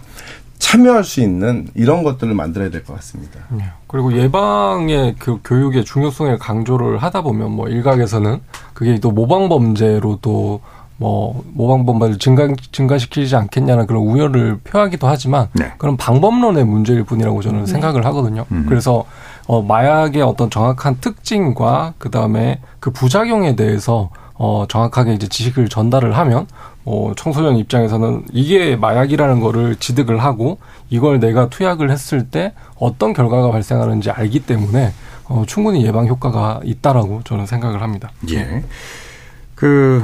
참여할 수 있는 이런 것들을 만들어야 될 것 같습니다. 그리고 예방의 그 교육의 중요성을 강조를 하다 보면 뭐 일각에서는 그게 또 모방 범죄로도 뭐 모방 범죄를 증가 증가시키지 않겠냐는 그런 우려를 표하기도 하지만 그런 방법론의 문제일 뿐이라고 저는 네. 생각을 하거든요. 그래서 어 마약의 어떤 정확한 특징과 그다음에 그 부작용에 대해서 어 정확하게 이제 지식을 전달을 하면 어 청소년 입장에서는 이게 마약이라는 거를 지득을 하고 이걸 내가 투약을 했을 때 어떤 결과가 발생하는지 알기 때문에 어 충분히 예방 효과가 있다라고 저는 생각을 합니다. 예. 그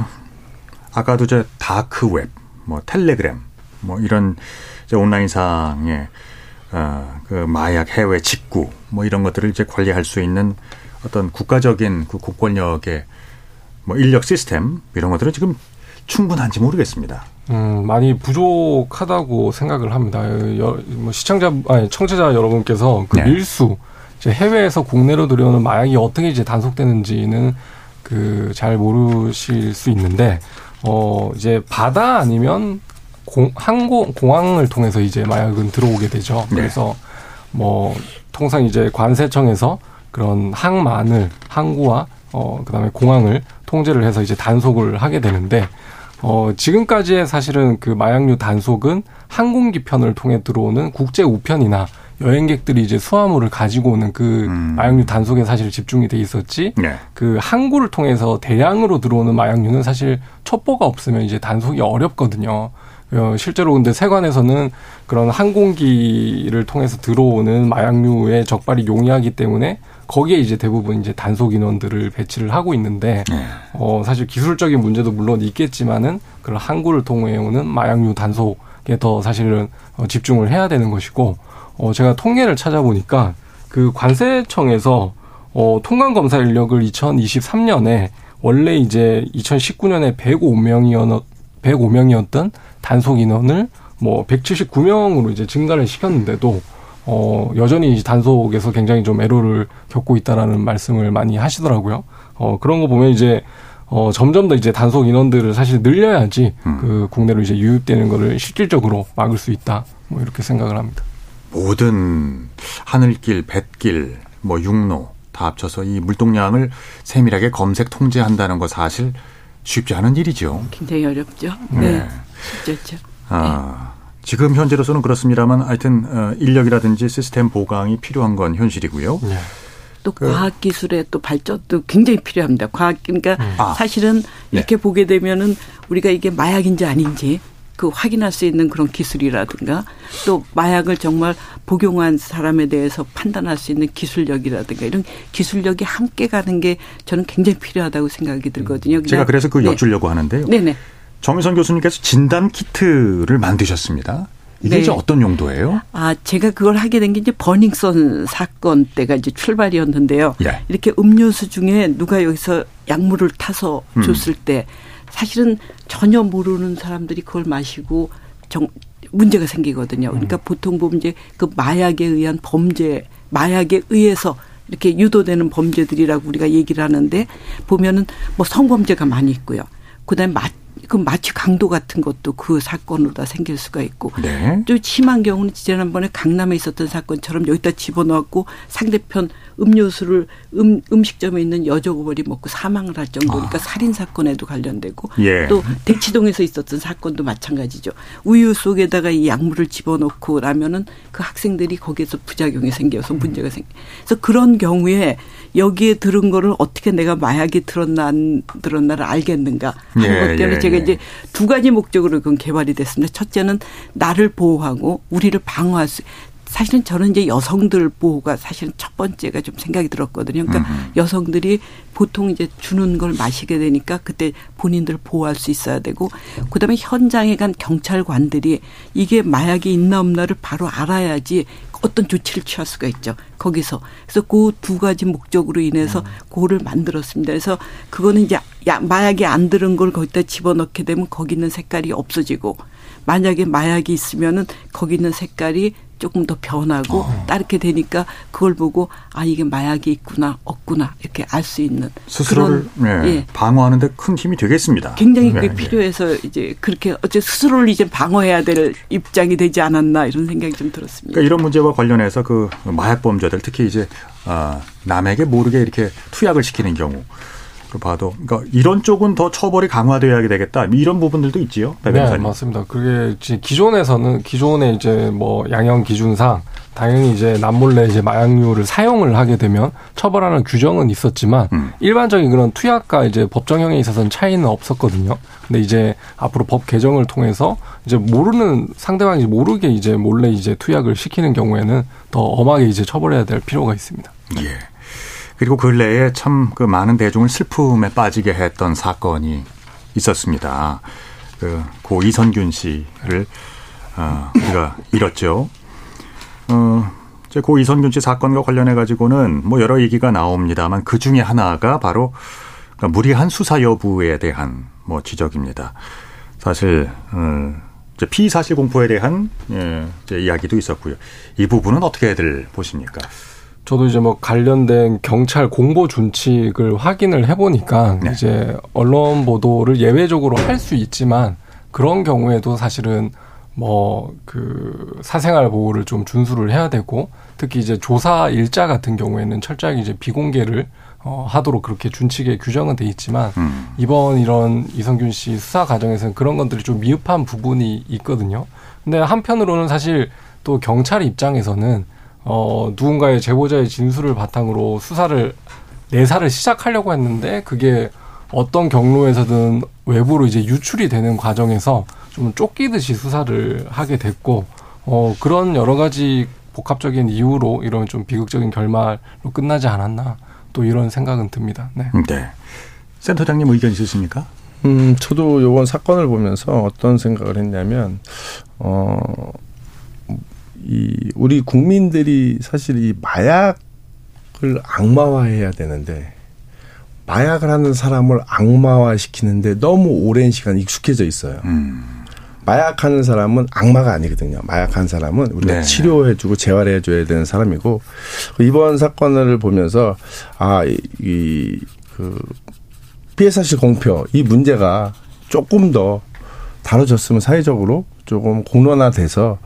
아까도 저 dark web, 뭐 텔레그램, 뭐 이런 이제 온라인상의 어, 그 마약 해외 직구 뭐 이런 것들을 이제 관리할 수 있는 어떤 국가적인 그 공권력의 뭐 인력 시스템 이런 것들은 지금 충분한지 모르겠습니다. 음, 많이 부족하다고 생각을 합니다. 여, 뭐 시청자, 아니, 청취자 여러분께서 그 밀수, 이제 해외에서 국내로 들여오는 마약이 어떻게 이제 단속되는지는 그 잘 모르실 수 있는데, 어 이제 바다 아니면 공, 항공 공항을 통해서 이제 마약은 들어오게 되죠. 네. 그래서 뭐 통상 이제 관세청에서 그런 항만을 항구와 어 그 다음에 공항을 통제를 해서 이제 단속을 하게 되는데 어 지금까지의 사실은 그 마약류 단속은 항공기 편을 통해 들어오는 국제 우편이나 여행객들이 이제 수화물을 가지고 오는 그 마약류 단속에 사실 집중이 돼 있었지 네. 그 항구를 통해서 대량으로 들어오는 마약류는 사실 첩보가 없으면 이제 단속이 어렵거든요. 어, 실제로 근데 세관에서는 그런 항공기를 통해서 들어오는 마약류의 적발이 용이하기 때문에 거기에 이제 대부분 이제 단속 인원들을 배치를 하고 있는데 어 사실 기술적인 문제도 물론 있겠지만은 그런 항구를 통해 오는 마약류 단속에 더 사실은 어, 집중을 해야 되는 것이고 어 제가 통계를 찾아보니까 그 관세청에서 어 통관 검사 인력을 2023년에 원래 이제 2019년에 105명이었 105명이었던 단속 인원을 뭐 179명으로 이제 증가를 시켰는데도 어 여전히 단속에서 굉장히 좀 애로를 겪고 있다라는 말씀을 많이 하시더라고요. 어 그런 거 보면 이제 어 점점 더 이제 단속 인원들을 사실 늘려야지 그 국내로 이제 유입되는 거를 실질적으로 막을 수 있다. 뭐 이렇게 생각을 합니다. 모든 하늘길, 뱃길, 뭐 육로 다 합쳐서 이 물동량을 세밀하게 검색 통제한다는 거 사실 쉽지 않은 일이죠. 굉장히 어렵죠. 네. 네. 쉽죠. 아, 지금 현재로서는 그렇습니다만 하여튼 어, 인력이라든지 시스템 보강이 필요한 건 현실이고요. 또 과학 기술의 또 발전도 굉장히 필요합니다. 과학 그러니까 아. 사실은 이렇게 보게 되면은 우리가 이게 마약인지 아닌지 그 확인할 수 있는 그런 기술이라든가 또 마약을 정말 복용한 사람에 대해서 판단할 수 있는 기술력이라든가 이런 기술력이 함께 가는 게 저는 굉장히 필요하다고 생각이 들거든요. 제가 그래서 그 네. 여쭈려고 하는데요. 네네. 정미선 교수님께서 진단 키트를 만드셨습니다. 이게 네. 이제 어떤 용도예요? 아, 제가 그걸 하게 된 게 이제 버닝썬 사건 때가 이제 출발이었는데요. 예. 이렇게 음료수 중에 누가 여기서 약물을 타서 음. 줬을 때 사실은 전혀 모르는 사람들이 그걸 마시고 정, 문제가 생기거든요. 그러니까 보통 보면 이제 그 마약에 의한 범죄, 마약에 의해서 이렇게 유도되는 범죄들이라고 우리가 얘기를 하는데 보면은 뭐 성범죄가 많이 있고요. 그다음에 마, 그 마취 강도 같은 것도 그 사건으로 다 생길 수가 있고 네. 좀 심한 경우는 지난번에 강남에 있었던 사건처럼 여기다 집어넣고 상대편 음료수를 음, 음식점에 있는 여자고벌이 먹고 사망을 할 정도니까 살인 사건에도 관련되고 예. 또 대치동에서 있었던 사건도 마찬가지죠. 우유 속에다가 이 약물을 집어넣고 나면은 그 학생들이 거기에서 부작용이 생겨서 문제가 생. 그래서 그런 경우에 여기에 들은 거를 어떻게 내가 마약이 들었나 안 들었나를 알겠는가 하는 예, 것 때문에 예, 제가 예. 이제 두 가지 목적으로 그건 개발이 됐습니다. 첫째는 나를 보호하고 우리를 방어할 수. 사실은 저는 이제 여성들 보호가 사실은 첫 번째가 좀 생각이 들었거든요. 그러니까 여성들이 보통 이제 주는 걸 마시게 되니까 그때 본인들 보호할 수 있어야 되고 그다음에 현장에 간 경찰관들이 이게 마약이 있나 없나를 바로 알아야지 어떤 조치를 취할 수가 있죠. 거기서. 그래서 그 두 가지 목적으로 인해서 그거를 만들었습니다. 그래서 그거는 이제 야, 마약이 안 들은 걸 거기다 집어넣게 되면 거기 있는 색깔이 없어지고 만약에 마약이 있으면은 거기 있는 색깔이 조금 더 변하고 따르게 되니까 그걸 보고 아 이게 마약이 있구나 없구나 이렇게 알 수 있는 스스로를 그런 예, 예. 방어하는데 큰 힘이 되겠습니다. 굉장히 네, 그게 네. 필요해서 이제 그렇게 어째 스스로를 이제 방어해야 될 입장이 되지 않았나 이런 생각이 좀 들었습니다. 그러니까 이런 문제와 관련해서 그 마약 범죄들 특히 이제 아, 남에게 모르게 이렇게 투약을 시키는 경우 그 봐도 그러니까 이런 쪽은 더 처벌이 강화돼야 되겠다 이런 부분들도 있지요. 배 네, 변호사님. 맞습니다. 그게 이제 기존에서는 기존의 이제 뭐 양형 기준상 당연히 이제 남몰래 이제 마약류를 사용을 하게 되면 처벌하는 규정은 있었지만 음. 일반적인 그런 투약과 이제 법정형에 있어서는 차이는 없었거든요. 근데 이제 앞으로 법 개정을 통해서 이제 모르는 상대방이 모르게 이제 몰래 이제 투약을 시키는 경우에는 더 엄하게 이제 처벌해야 될 필요가 있습니다. 예. 그리고 근래에 참 그 많은 대중을 슬픔에 빠지게 했던 사건이 있었습니다. 그고 이선균 씨를 어, 우리가 잃었죠. 어, 이제 고 이선균 씨 사건과 관련해 가지고는 뭐 여러 얘기가 나옵니다만 그 중에 하나가 바로 그러니까 무리한 수사 여부에 대한 뭐 지적입니다. 사실 어, 이제 피사실 공포에 대한 예, 이제 이야기도 있었고요. 이 부분은 어떻게들 보십니까? 저도 이제 뭐 관련된 경찰 공보 준칙을 확인을 해보니까 네. 이제 언론 보도를 예외적으로 할 수 있지만 그런 경우에도 사실은 뭐 그 사생활 보호를 좀 준수를 해야 되고 특히 이제 조사 일자 같은 경우에는 철저하게 이제 비공개를 어, 하도록 그렇게 준칙에 규정은 돼 있지만 음. 이번 이런 이성균 씨 수사 과정에서는 그런 것들이 좀 미흡한 부분이 있거든요. 근데 한편으로는 사실 또 경찰 입장에서는 어, 누군가의 제보자의 진술을 바탕으로 수사를 내사를 시작하려고 했는데 그게 어떤 경로에서든 외부로 이제 유출이 되는 과정에서 좀 쫓기듯이 수사를 하게 됐고 어, 그런 여러 가지 복합적인 이유로 이런 좀 비극적인 결말로 끝나지 않았나 또 이런 생각은 듭니다. 네. 네. 센터장님 의견 있으십니까? 음, 저도 요번 사건을 보면서 어떤 생각을 했냐면, 어, 이, 우리 국민들이 사실 이 마약을 악마화해야 되는데, 마약을 하는 사람을 악마화 시키는데 너무 오랜 시간 익숙해져 있어요. 마약하는 사람은 악마가 아니거든요. 마약한 사람은 우리가 네. 치료해주고 재활해줘야 되는 사람이고 이번 사건을 보면서 아이그 피해 사실 공표 이 문제가 조금 더 다뤄졌으면 사회적으로 조금 공론화돼서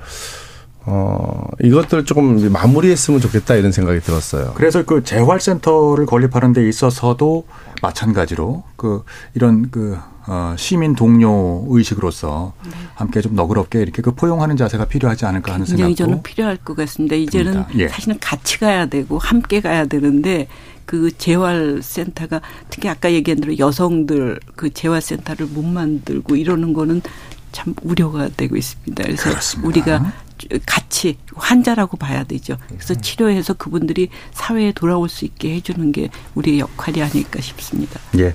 어 이것들 조금 마무리했으면 좋겠다 이런 생각이 들었어요. 그래서 그 재활센터를 건립하는 데 있어서도 마찬가지로 그 이런 그 어, 시민 동료 의식으로서 함께 좀 너그럽게 이렇게 그 포용하는 자세가 필요하지 않을까 하는 굉장히 생각도 저는 필요할 것 같습니다. 이제는. 예. 사실은 같이 가야 되고 함께 가야 되는데 그 재활센터가 특히 아까 얘기한 대로 여성들 그 재활센터를 못 만들고 이러는 거는 참 우려가 되고 있습니다. 그래서 우리가 같이 환자라고 봐야 되죠. 그래서 음. 치료해서 그분들이 사회에 돌아올 수 있게 해주는 게 우리의 역할이 아닐까 싶습니다. 예.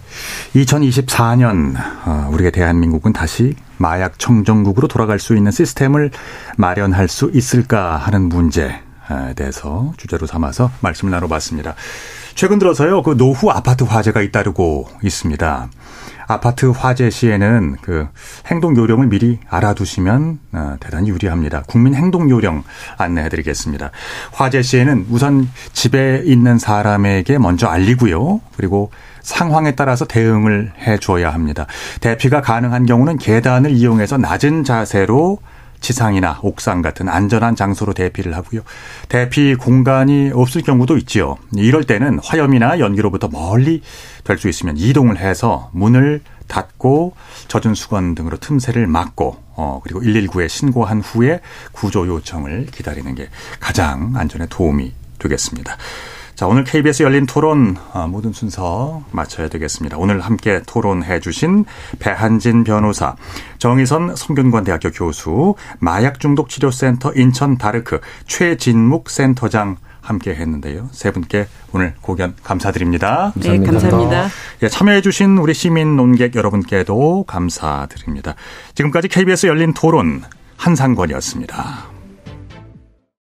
2024년 어, 우리의 대한민국은 다시 마약 청정국으로 돌아갈 수 있는 시스템을 마련할 수 있을까 하는 문제에 대해서 주제로 삼아서 말씀을 나눠봤습니다. 최근 들어서요, 그 노후 아파트 화재가 잇따르고 있습니다. 아파트 화재 시에는 그 행동 요령을 미리 알아두시면 어, 대단히 유리합니다. 국민 행동 요령 안내해 드리겠습니다. 화재 시에는 우선 집에 있는 사람에게 먼저 알리고요. 그리고 상황에 따라서 대응을 해 줘야 합니다. 대피가 가능한 경우는 계단을 이용해서 낮은 자세로 지상이나 옥상 같은 안전한 장소로 대피를 하고요. 대피 공간이 없을 경우도 있지요. 이럴 때는 화염이나 연기로부터 멀리 될 수 있으면 이동을 해서 문을 닫고 젖은 수건 등으로 틈새를 막고 어 그리고 119에 신고한 후에 구조 요청을 기다리는 게 가장 안전에 도움이 되겠습니다. 자, 오늘 KBS 열린 토론 어, 모든 순서 마쳐야 되겠습니다. 오늘 함께 토론해 주신 배한진 변호사, 정의선 성균관대학교 교수, 마약중독치료센터 인천 다르크 최진묵 센터장 함께 했는데요. 세 분께 오늘 고견 감사드립니다. 네, 감사합니다. 예, 참여해 주신 우리 시민 논객 여러분께도 감사드립니다. 지금까지 KBS 열린 토론 한상권이었습니다.